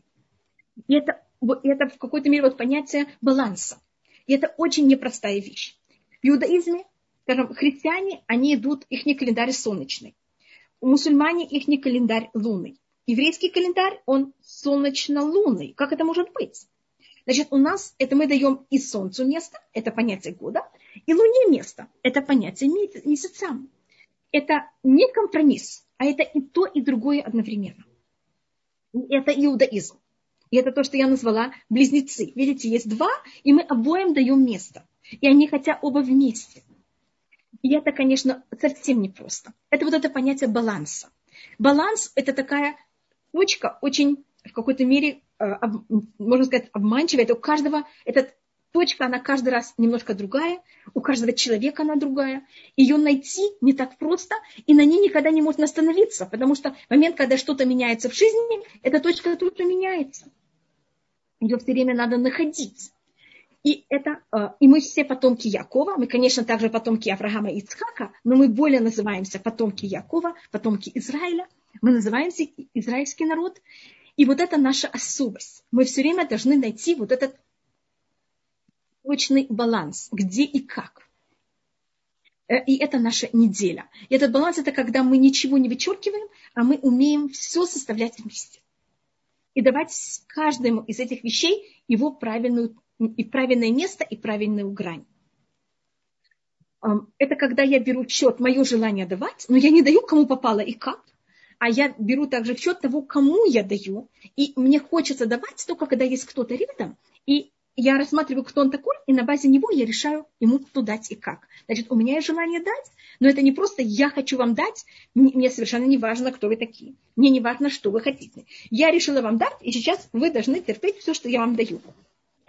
И это, это в какой-то мере вот понятие баланса. И это очень непростая вещь. В иудаизме скажем, христиане, они идут, их не календарь солнечный. У мусульмане их не календарь лунный. Еврейский календарь, он солнечно-лунный. Как это может быть? Значит, у нас это мы даем и солнцу место, это понятие года, и луне место, это понятие месяца. Это не компромисс, а это и то, и другое одновременно. Это иудаизм. И это то, что я назвала близнецы. Видите, есть два, и мы обоим даем место. И они хотя оба вместе. И это, конечно, совсем непросто. Это вот это понятие баланса. Баланс – это такая точка, очень в какой-то мере, э, можно сказать, обманчивая. У каждого, эта точка, она каждый раз немножко другая, у каждого человека она другая. Ее найти не так просто, и на ней никогда не можно остановиться, потому что момент, когда что-то меняется в жизни, эта точка тут меняется. Ее все время надо находить. И, это, э, и мы все потомки Якова, мы, конечно, также потомки Авраама и Ицхака, но мы более называемся потомки Якова, потомки Израиля, мы называемся израильский народ. И вот это наша особость. Мы все время должны найти вот этот точный баланс, где и как. Э, и это наша неделя. И этот баланс это когда мы ничего не вычеркиваем, а мы умеем все составлять вместе. И давать каждому из этих вещей его правильную и правильное место, и правильную грань. Это когда я беру счет мое желание давать, но я не даю, кому попало и как, а я беру также счет того, кому я даю. И мне хочется давать только, когда есть кто-то рядом. И я рассматриваю, кто он такой, и на базе него я решаю ему что дать и как. Значит, у меня есть желание дать, но это не просто я хочу вам дать, мне совершенно не важно, кто вы такие. Мне не важно, что вы хотите. Я решила вам дать, и сейчас вы должны терпеть все, что я вам даю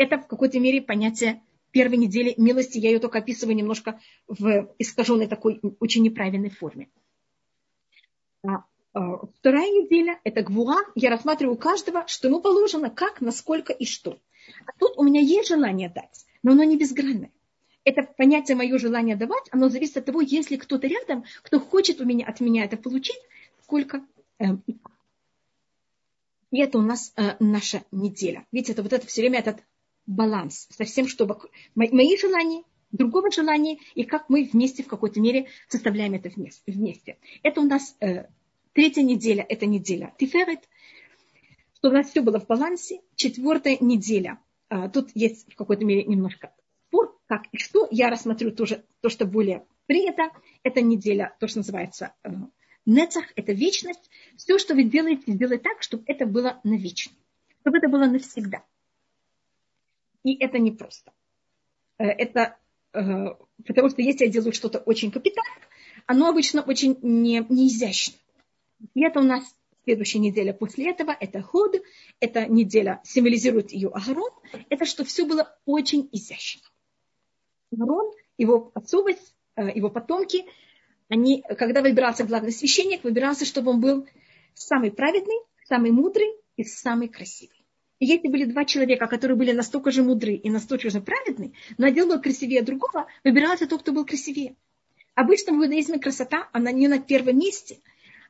это в какой-то мере понятие первой недели милости. Я ее только описываю немножко в искаженной такой очень неправильной форме. А, а, вторая неделя – это гвуа. Я рассматриваю каждого, что ему положено, как, насколько и что. А тут у меня есть желание дать, но оно не безгранное. Это понятие мое желание давать, оно зависит от того, есть ли кто-то рядом, кто хочет у меня, от меня это получить, сколько э, и это у нас э, наша неделя. Видите, это вот это все время этот баланс со всем, чтобы мои желания, другого желания, и как мы вместе в какой-то мере составляем это вместе. Это у нас э, третья неделя, это неделя Тиферет, что у нас все было в балансе. Четвертая неделя, э, тут есть в какой-то мере немножко спор, как и что. Я рассмотрю тоже то, что более принято. Это неделя, то, что называется э, Нецах, это вечность. Все, что вы делаете, сделайте так, чтобы это было навечно, чтобы это было навсегда. И это непросто. Э, это э, потому что если я делаю что-то очень капитальное, оно обычно очень не, не. И это у нас следующая неделя после этого, это ход, эта неделя символизирует ее Агарон, это что все было очень изящно. Агарон, его особость, э, его потомки, они, когда выбирался главный священник, выбирался, чтобы он был самый праведный, самый мудрый и самый красивый. И если были два человека, которые были настолько же мудры и настолько же праведны, но один был красивее другого, выбирался тот, кто был красивее. Обычно в иудаизме красота, она не на первом месте,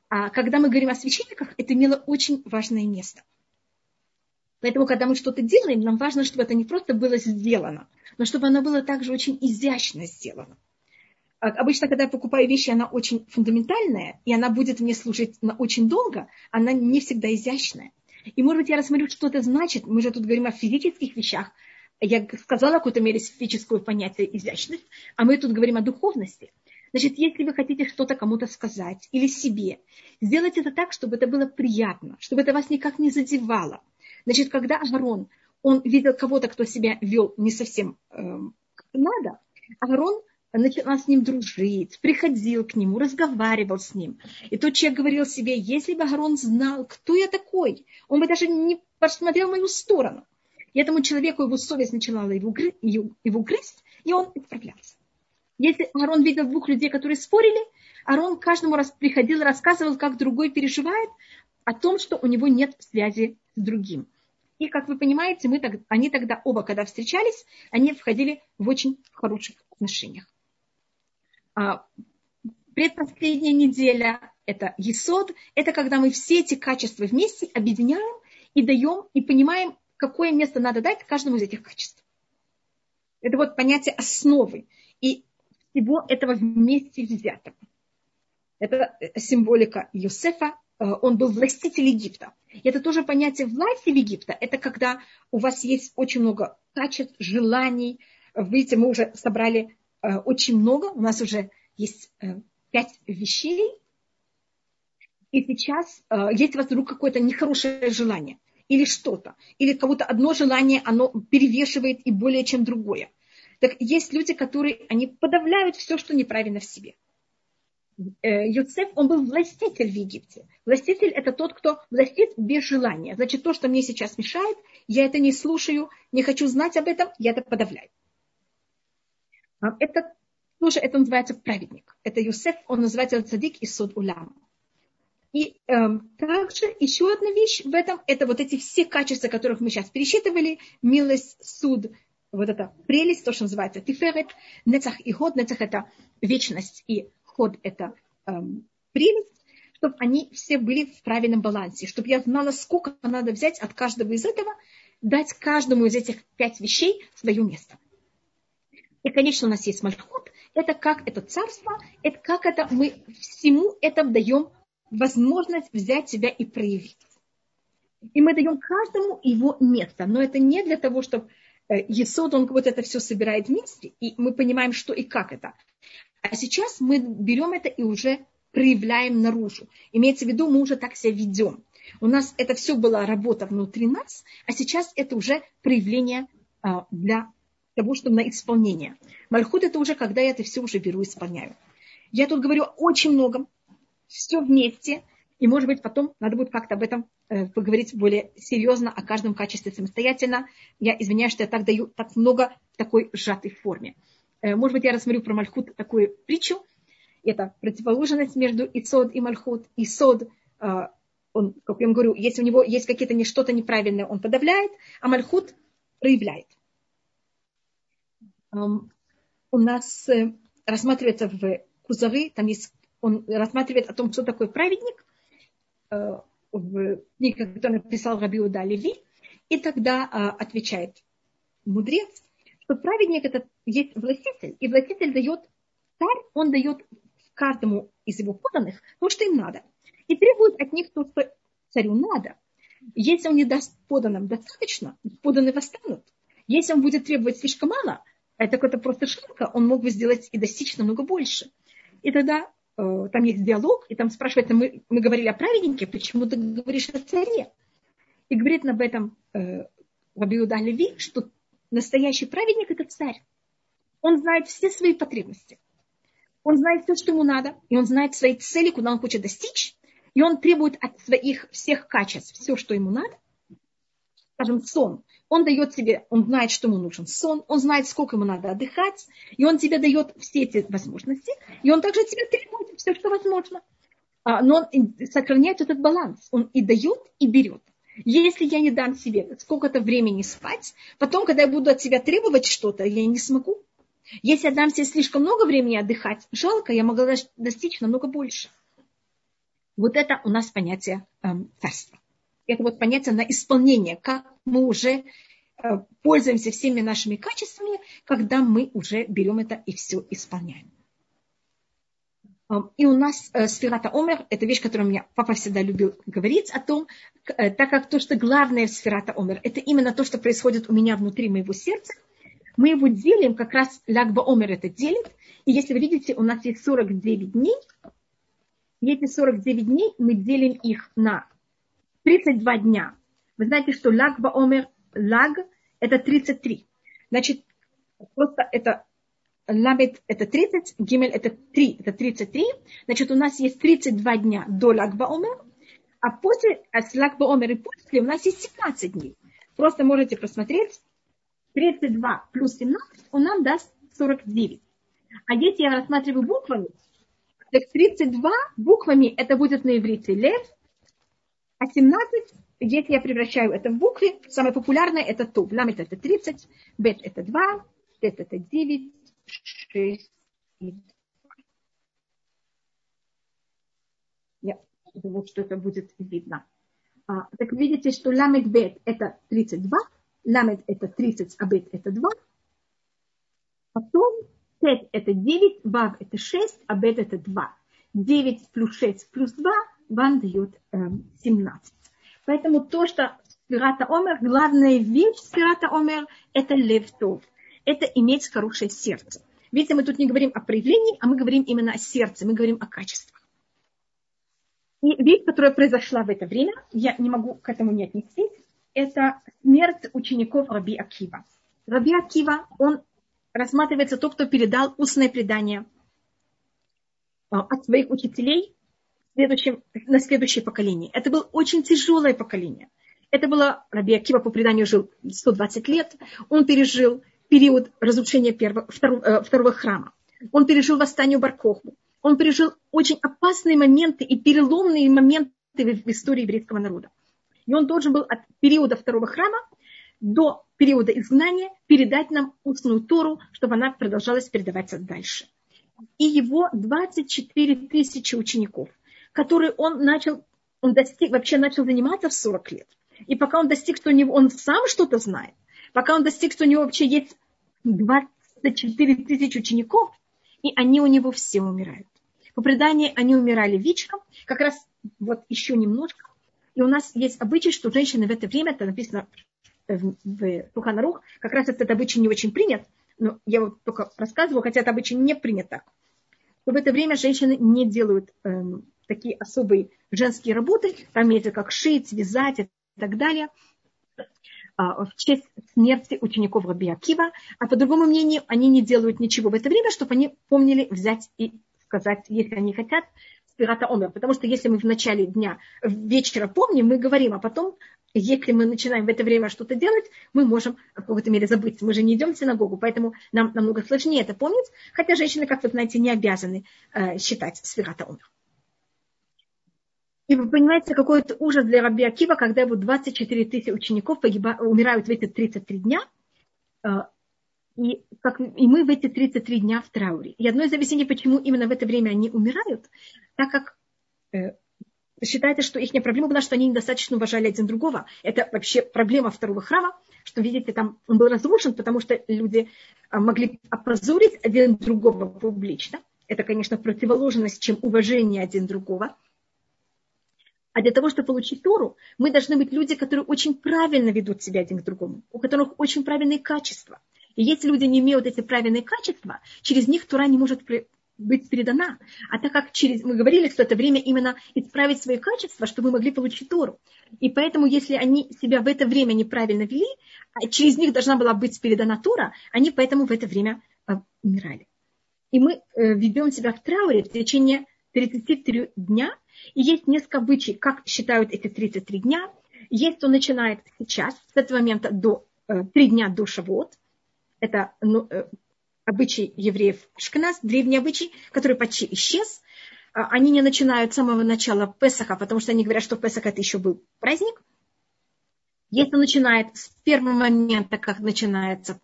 А когда мы говорим о священниках, это имело очень важное место. Поэтому, когда мы что-то делаем, нам важно, чтобы это не просто было сделано, но чтобы оно было также очень изящно сделано. А обычно, когда я покупаю вещи, она очень фундаментальная, и она будет мне служить очень долго, она не всегда изящная. И, может быть, я рассмотрю, что это значит. Мы же тут говорим о физических вещах. Я сказала в какой-то мере физическое понятие изящность, а мы тут говорим о духовности. Значит, если вы хотите что-то кому-то сказать или себе, сделайте это так, чтобы это было приятно, чтобы это вас никак не задевало. Значит, когда Агарон, он видел кого-то, кто себя вел не совсем э, как надо, Агарон начала с ним дружить, приходил к нему, разговаривал с ним. И тот человек говорил себе, если бы Агарон знал, кто я такой, он бы даже не посмотрел в мою сторону. И этому человеку его совесть начинала его, его грызть, и он исправлялся. Если Арон видел двух людей, которые спорили, Арон каждому раз приходил и рассказывал, как другой переживает о том, что у него нет связи с другим. И, как вы понимаете, мы они тогда оба, когда встречались, они входили в очень хороших отношениях. А, предпоследняя неделя – это есод, это когда мы все эти качества вместе объединяем и даем, и понимаем, какое место надо дать каждому из этих качеств. Это вот понятие основы и всего этого вместе взятого. Это символика Юсефа, э, он был властитель Египта. Это тоже понятие власти в Египта. Это когда у вас есть очень много качеств, желаний. Видите, мы уже собрали Э, очень много. У нас уже есть э, пять вещей. И сейчас, э, если у вас вдруг какое-то нехорошее желание или что-то, или кого-то одно желание, оно перевешивает и более чем другое. Так есть люди, которые, они подавляют все, что неправильно в себе. Юцеф, он был властитель в Египте. Властитель – это тот, кто властит без желания. Значит, то, что мне сейчас мешает, я это не слушаю, не хочу знать об этом, я это подавляю. Это тоже это называется праведник. Это Юсеф, он называется цадик и суд улям. И э, также еще одна вещь в этом, это вот эти все качества, которых мы сейчас пересчитывали, милость, суд, вот это прелесть, то, что называется тиферет, нецах и ход, нецах это вечность и ход это эм, прелесть, чтобы они все были в правильном балансе, чтобы я знала, сколько надо взять от каждого из этого, дать каждому из этих пять вещей свое место. И, конечно, у нас есть мальхут. Это как это царство, это как это мы всему этому даем возможность взять себя и проявить. И мы даем каждому его место. Но это не для того, чтобы э, Есод, он вот это все собирает вместе, и мы понимаем, что и как это. А сейчас мы берем это и уже проявляем наружу. Имеется в виду, мы уже так себя ведем. У нас это все была работа внутри нас, а сейчас это уже проявление а, для того, что на исполнение. Мальхут это уже, когда я это все уже беру и исполняю. Я тут говорю очень многом, все вместе, и, может быть, потом надо будет как-то об этом э, поговорить более серьезно, о каждом качестве самостоятельно. Я извиняюсь, что я так даю так много в такой сжатой форме. Э, может быть, я рассмотрю про Мальхут такую притчу. Это противоположность между Исод и Мальхут. Исод, э, он, как я вам говорю, если у него есть какие-то что-то неправильное, он подавляет, а Мальхут проявляет у нас э, рассматривается в Кузовы, там есть, он рассматривает о том, что такое праведник, э, в книге, которую написал Рабиуда Леви, и тогда а, отвечает мудрец, что праведник это есть властитель, и властитель дает, царь, он дает каждому из его поданных то, что им надо, и требует от них то, что царю надо. Если он не даст поданным достаточно, поданные восстанут. Если он будет требовать слишком мало, это какая-то просто шутка, он мог бы сделать и достичь намного больше. И тогда э, там есть диалог, и там спрашивается, мы, мы говорили о праведнике, почему ты говоришь о царе? И говорит об этом э, Рабиуда Леви, что настоящий праведник – это царь. Он знает все свои потребности. Он знает все, что ему надо, и он знает свои цели, куда он хочет достичь, и он требует от своих всех качеств все, что ему надо. Скажем, сон он дает тебе, он знает, что ему нужен сон, он знает, сколько ему надо отдыхать, и он тебе дает все эти возможности, и он также тебе требует все, что возможно. А, но он сохраняет этот баланс, он и дает, и берет. Если я не дам себе сколько-то времени спать, потом, когда я буду от себя требовать что-то, я не смогу. Если я дам себе слишком много времени отдыхать, жалко, я могла достичь намного больше. Вот это у нас понятие э, царства. Это вот понятие на исполнение, как мы уже э, пользуемся всеми нашими качествами, когда мы уже берем это и все исполняем. И у нас э, сферата Омер, это вещь, которую меня папа всегда любил говорить о том, э, так как то, что главное в сферата Омер, это именно то, что происходит у меня внутри моего сердца, мы его делим, как раз Лягба Омер это делит. И если вы видите, у нас есть 49 дней, и эти 49 дней мы делим их на 32 дня. Вы знаете, что Лягба Омер, Лаг это 33. Значит, просто это Ламет это 30, Гимель это 3, это 33. Значит, у нас есть 32 дня до Лагба Омер, а после, а с Лагба Омер и после у нас есть 17 дней. Просто можете посмотреть, 32 плюс 17 он нам даст 49. А если я рассматриваю буквами, так 32 буквами это будет на иврите лев, а 17, если я превращаю это в буквы, самое популярное это туб. Ламет это 30, бет это 2, тет это 9, 6 и 2. Я думаю, что это будет видно. А, так видите, что ламет бет это 32, ламет это 30, а бет это 2. Потом тет это 9, вав это 6, а бет это 2. 9 плюс 6 плюс 2 вам дает э, 17. Поэтому то, что Спирата Омер, главная вещь Спирата Омер, это левтов это иметь хорошее сердце. Видите, мы тут не говорим о проявлении, а мы говорим именно о сердце, мы говорим о качествах. И вещь, которая произошла в это время, я не могу к этому не отнестись, это смерть учеников Раби Акива. Раби Акива, он рассматривается тот, кто передал устное предание а, от своих учителей следующим, на следующее поколение. Это было очень тяжелое поколение. Это было, Раби Акива по преданию жил 120 лет, он пережил период разрушения первого, второго, э, второго храма. Он пережил восстание Баркоху. Он пережил очень опасные моменты и переломные моменты в истории еврейского народа. И он должен был от периода второго храма до периода изгнания передать нам устную Тору, чтобы она продолжалась передаваться дальше. И его 24 тысячи учеников, которые он начал, он достиг, вообще начал заниматься в 40 лет. И пока он достиг, что он сам что-то знает, пока он достиг, что у него вообще есть 24 тысячи учеников, и они у него все умирают. По преданию, они умирали вечером, как раз вот еще немножко. И у нас есть обычай, что женщины в это время, это написано в, Туханарух, как раз этот обычай не очень принят, но я вот только рассказываю, хотя это обычай не принят так. в это время женщины не делают эм, такие особые женские работы, там есть как шить, вязать и так далее. А, в честь смерти учеников Раби Акива, а по другому мнению, они не делают ничего в это время, чтобы они помнили взять и сказать, если они хотят, спирата омер. Потому что если мы в начале дня, вечера помним, мы говорим, а потом, если мы начинаем в это время что-то делать, мы можем в какой-то мере забыть. Мы же не идем в синагогу, поэтому нам намного сложнее это помнить, хотя женщины, как вы знаете, не обязаны э, считать спирата омер. И вы понимаете, какой это ужас для Раби Акива, когда его 24 тысячи учеников погиба, умирают в эти 33 дня. А, и, как, и мы в эти 33 дня в трауре. И одно из объяснений, почему именно в это время они умирают, так как э, считается, что их проблема была, что они недостаточно уважали один другого. Это вообще проблема второго храма, что, видите, там он был разрушен, потому что люди а, могли опозорить один другого публично. Это, конечно, противоположность, чем уважение один другого – а для того, чтобы получить Тору, мы должны быть люди, которые очень правильно ведут себя один к другому, у которых очень правильные качества. И если люди не имеют эти правильные качества, через них Тора не может быть передана. А так как через, мы говорили, что это время именно исправить свои качества, чтобы мы могли получить Тору. И поэтому, если они себя в это время неправильно вели, а через них должна была быть передана Тора, они поэтому в это время а, умирали. И мы э, ведем себя в трауре в течение 33 дня, и есть несколько обычаев, как считают эти 33 дня. Есть, кто начинает сейчас, с этого момента до э, 3 дня до Шавот. Это ну, э, обычай евреев Шканас, древний обычай, который почти исчез. Э, они не начинают с самого начала Песаха, потому что они говорят, что Песах это еще был праздник. Если начинает с первого момента, как начинается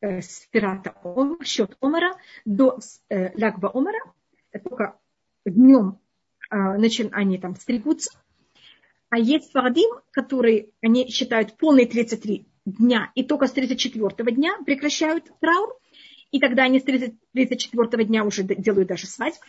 э, спирата Омар, счет Омара, до э, Лягба Омара, только днем начи- они там стригутся. А есть фарадим, которые они считают полные 33 дня, и только с 34 дня прекращают траур, и тогда они с 34 дня уже делают даже свадьбу.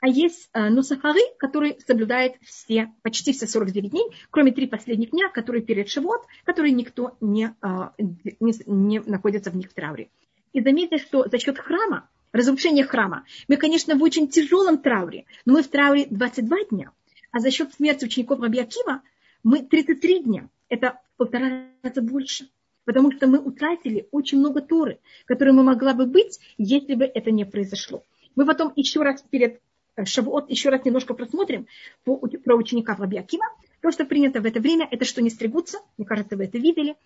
А есть э, нусахары, которые соблюдают все, почти все 49 дней, кроме три последних дня, которые перед Шивот, которые никто не, э, не, не находится в них в трауре. И заметьте, что за счет храма, разрушения храма, мы, конечно, в очень тяжелом трауре, но мы в трауре 22 дня. А за счет смерти учеников Раби Акива мы 33 дня. Это в полтора раза больше. Потому что мы утратили очень много Торы, которые мы могла бы быть, если бы это не произошло. Мы потом еще раз перед э, Шавуот еще раз немножко просмотрим про учеников Раби Акива. То, что принято в это время, это что не стригутся. Мне кажется, вы это видели.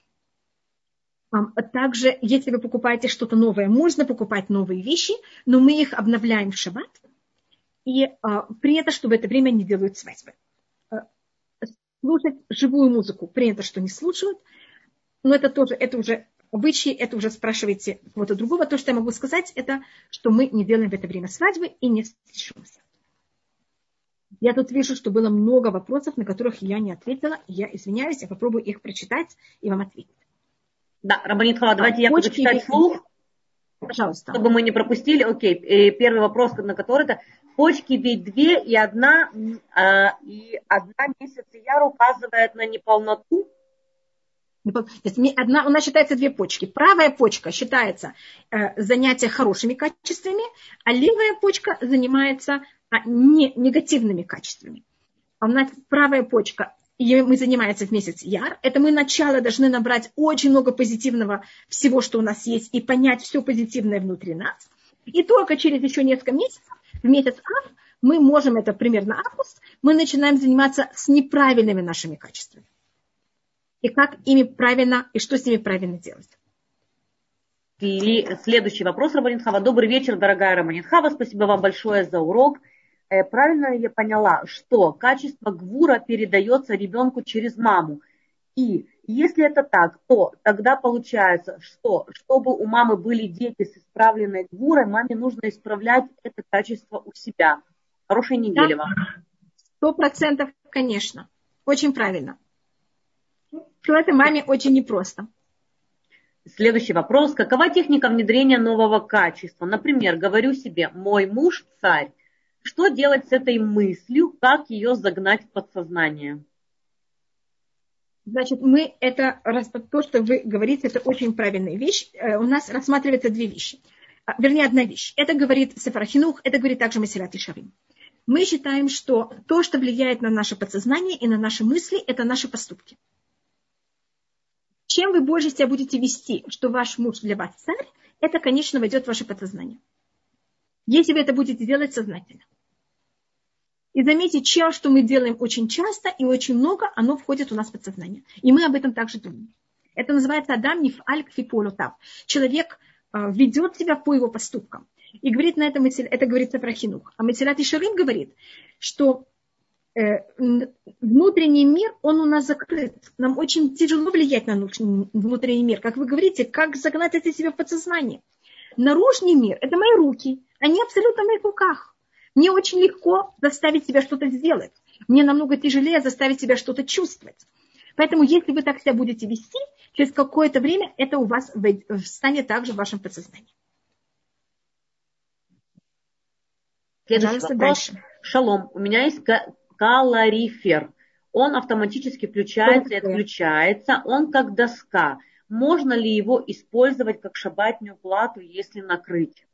Также, если вы покупаете что-то новое, можно покупать новые вещи, но мы их обновляем в шаббат. И а, принято, что в это время не делают свадьбы. А, слушать живую музыку принято, что не слушают. Но это тоже, это уже обычаи, это уже спрашиваете кого-то другого. То, что я могу сказать, это, что мы не делаем в это время свадьбы и не встречаемся. Я тут вижу, что было много вопросов, на которых я не ответила. Я извиняюсь, я попробую их прочитать и вам ответить. Да, Рабанит Хава, давайте я буду читать вслух. Пожалуйста. Чтобы мы не пропустили. Окей, э, первый вопрос, на который это почки ведь две и одна, а, и одна месяц яр указывает на неполноту. Одна, у нас считается две почки. Правая почка считается э, занятие хорошими качествами, а левая почка занимается а, не, негативными качествами. А у нас правая почка и мы занимаемся в месяц Яр, это мы начало должны набрать очень много позитивного всего, что у нас есть, и понять все позитивное внутри нас. И только через еще несколько месяцев, в месяц Ав, мы можем, это примерно август, мы начинаем заниматься с неправильными нашими качествами. И как ими правильно, и что с ними правильно делать. И следующий вопрос, Раманинхава. Добрый вечер, дорогая Раманинхава. Спасибо вам большое за урок. Э, правильно я поняла, что качество гвура передается ребенку через маму. И если это так, то тогда получается, что чтобы у мамы были дети с исправленной гвурой, маме нужно исправлять это качество у себя. Хорошей недели вам. Сто процентов, конечно. Очень правильно. Что это маме очень непросто. Следующий вопрос. Какова техника внедрения нового качества? Например, говорю себе, мой муж царь. Что делать с этой мыслью, как ее загнать в подсознание? Значит, мы это, то, что вы говорите, это очень правильная вещь. Э, у нас рассматриваются две вещи. А, вернее, одна вещь. Это говорит Сефарахинух, это говорит также Масилат и. Мы считаем, что то, что влияет на наше подсознание и на наши мысли, это наши поступки. Чем вы больше себя будете вести, что ваш муж для вас царь, это, конечно, войдет в ваше подсознание. Если вы это будете делать сознательно. И заметьте, чем, что мы делаем очень часто и очень много, оно входит у нас в подсознание. И мы об этом также думаем. Это называется Адам Нифаль Кфиполутав. Человек э, ведет себя по его поступкам. И говорит на этом, это говорится про Хинух. А Мацелят Ишарим говорит, что э, внутренний мир, он у нас закрыт. Нам очень тяжело влиять на внутренний мир. Как вы говорите, как загнать это себе в подсознание. Наружный мир – это мои руки. Они абсолютно в моих руках. Мне очень легко заставить себя что-то сделать. Мне намного тяжелее заставить себя что-то чувствовать. Поэтому, если вы так себя будете вести, через какое-то время это у вас встанет также в вашем подсознании. Пожалуйста, дальше. Шалом. У меня есть калорифер. Он автоматически включается и отключается. Он как доска. Можно ли его использовать как шабатную плату, если накрыть?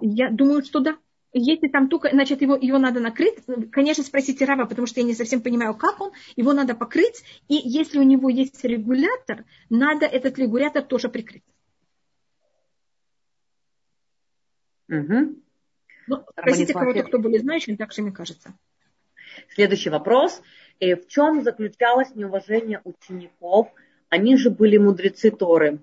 Я думаю, что да. Если там только, значит, его, его надо накрыть, конечно, спросите Рава, потому что я не совсем понимаю, как он, его надо покрыть, и если у него есть регулятор, надо этот регулятор тоже прикрыть. Угу. Ну, спросите кого-то, кто более знающий, так же мне кажется. Следующий вопрос. Э, в чем заключалось неуважение учеников? Они же были мудрецы Торы.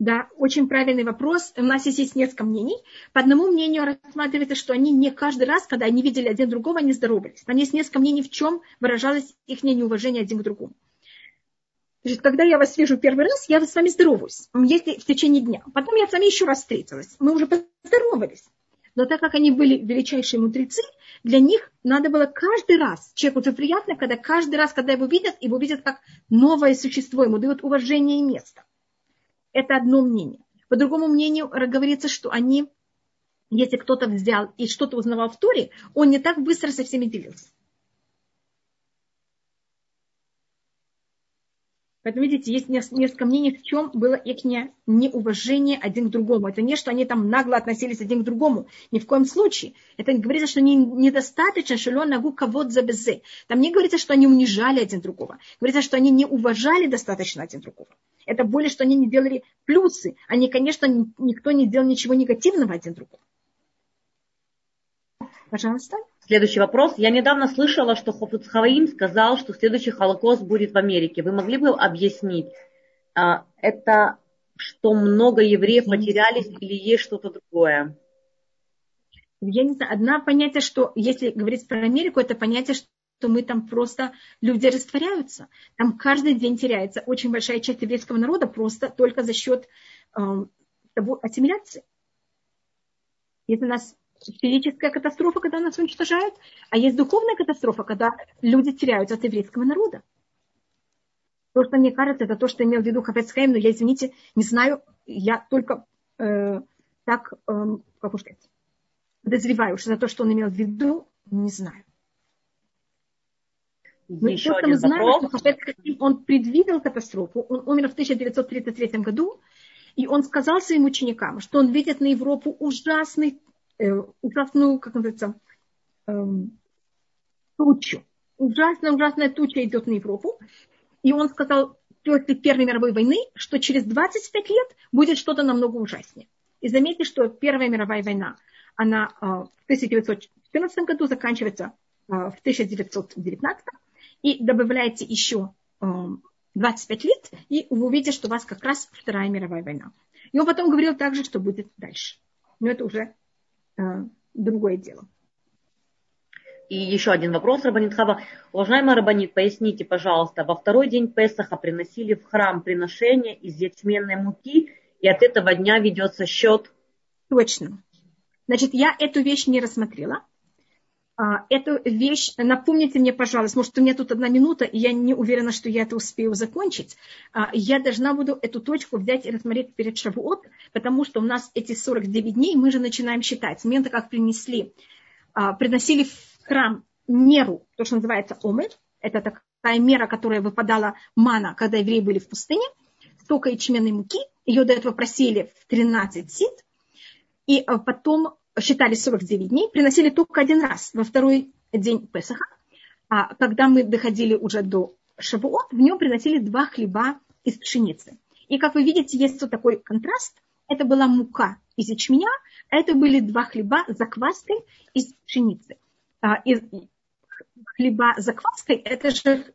Да, очень правильный вопрос. У нас здесь есть несколько мнений. По одному мнению рассматривается, что они не каждый раз, когда они видели один другого, они здоровались. Там есть несколько мнений, в чем выражалось их неуважение один к другому. Значит, когда я вас вижу первый раз, я с вами здороваюсь, если в течение дня. Потом я с вами еще раз встретилась. Мы уже поздоровались. Но так как они были величайшие мудрецы, для них надо было каждый раз, человеку уже приятно, когда каждый раз, когда его видят, его видят как новое существо, ему дают уважение и место. Это одно мнение. По другому мнению говорится, что они, если кто-то взял и что-то узнавал в Торе, он не так быстро со всеми делился. Поэтому, видите, есть несколько мнений, в чем было их неуважение один к другому. Это не, что они там нагло относились один к другому. Ни в коем случае. Это говорится, что они недостаточно шалон нагу кого за безе. Там не говорится, что они унижали один другого. Говорится, что они не уважали достаточно один другого. Это более, что они не делали плюсы. Они, конечно, никто не делал ничего негативного один другому. Пожалуйста. Следующий вопрос. Я недавно слышала, что Хофуцхаваим сказал, что следующий Холокост будет в Америке. Вы могли бы объяснить, а, это что много евреев потерялись или есть что-то другое? Я не знаю. Одно понятие, что если говорить про Америку, это понятие, что мы там просто, люди растворяются. Там каждый день теряется очень большая часть еврейского народа просто только за счет э, того, ассимиляции. Это нас физическая катастрофа, когда нас уничтожают, а есть духовная катастрофа, когда люди теряются от еврейского народа. То, что мне кажется, это то, что имел в виду Хафецхайм, но я, извините, не знаю, я только э, так, э, как сказать, подозреваю, что за то, что он имел в виду, не знаю. Но Еще то, что мы знаем, что Хафецхайм, он предвидел катастрофу, он умер в 1933 году, и он сказал своим ученикам, что он видит на Европу ужасный э, ужасную, как называется, э, тучу. Ужасная, ужасная туча идет на Европу. И он сказал после Первой мировой войны, что через 25 лет будет что-то намного ужаснее. И заметьте, что Первая мировая война, она э, в 1914 году заканчивается э, в 1919, и добавляете еще э, 25 лет, и вы увидите, что у вас как раз Вторая мировая война. И он потом говорил также, что будет дальше. Но это уже другое дело. И еще один вопрос, Рабанит Хава. Уважаемый Рабанит, поясните, пожалуйста, во второй день Песаха приносили в храм приношения из ячменной муки, и от этого дня ведется счет? Точно. Значит, я эту вещь не рассмотрела. А, эту вещь, напомните мне, пожалуйста, может, у меня тут одна минута, и я не уверена, что я это успею закончить. А, я должна буду эту точку взять и рассмотреть перед Шавуот, потому что у нас эти 49 дней мы же начинаем считать. С момента, как принесли, а, приносили в храм меру, то, что называется омер, это такая мера, которая выпадала мана, когда евреи были в пустыне, столько ячменной муки, ее до этого просили в 13 сит, и потом считали 49 дней, приносили только один раз, во второй день Песаха. А когда мы доходили уже до Шавуот, в нем приносили два хлеба из пшеницы. И как вы видите, есть вот такой контраст. Это была мука из ячменя, а это были два хлеба с закваской из пшеницы. А, из хлеба с закваской – это же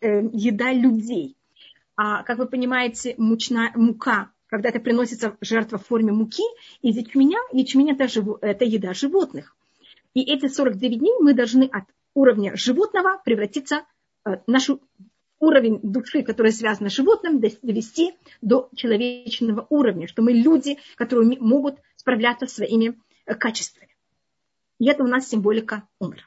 э, еда людей. А, как вы понимаете, мучная, мука когда это приносится жертва в форме муки из ячменя, ячмень это, живо, это еда животных. И эти 49 дней мы должны от уровня животного превратиться, э, наш уровень души, который связан с животным, довести до человечного уровня, что мы люди, которые могут справляться своими э, качествами. И это у нас символика умра.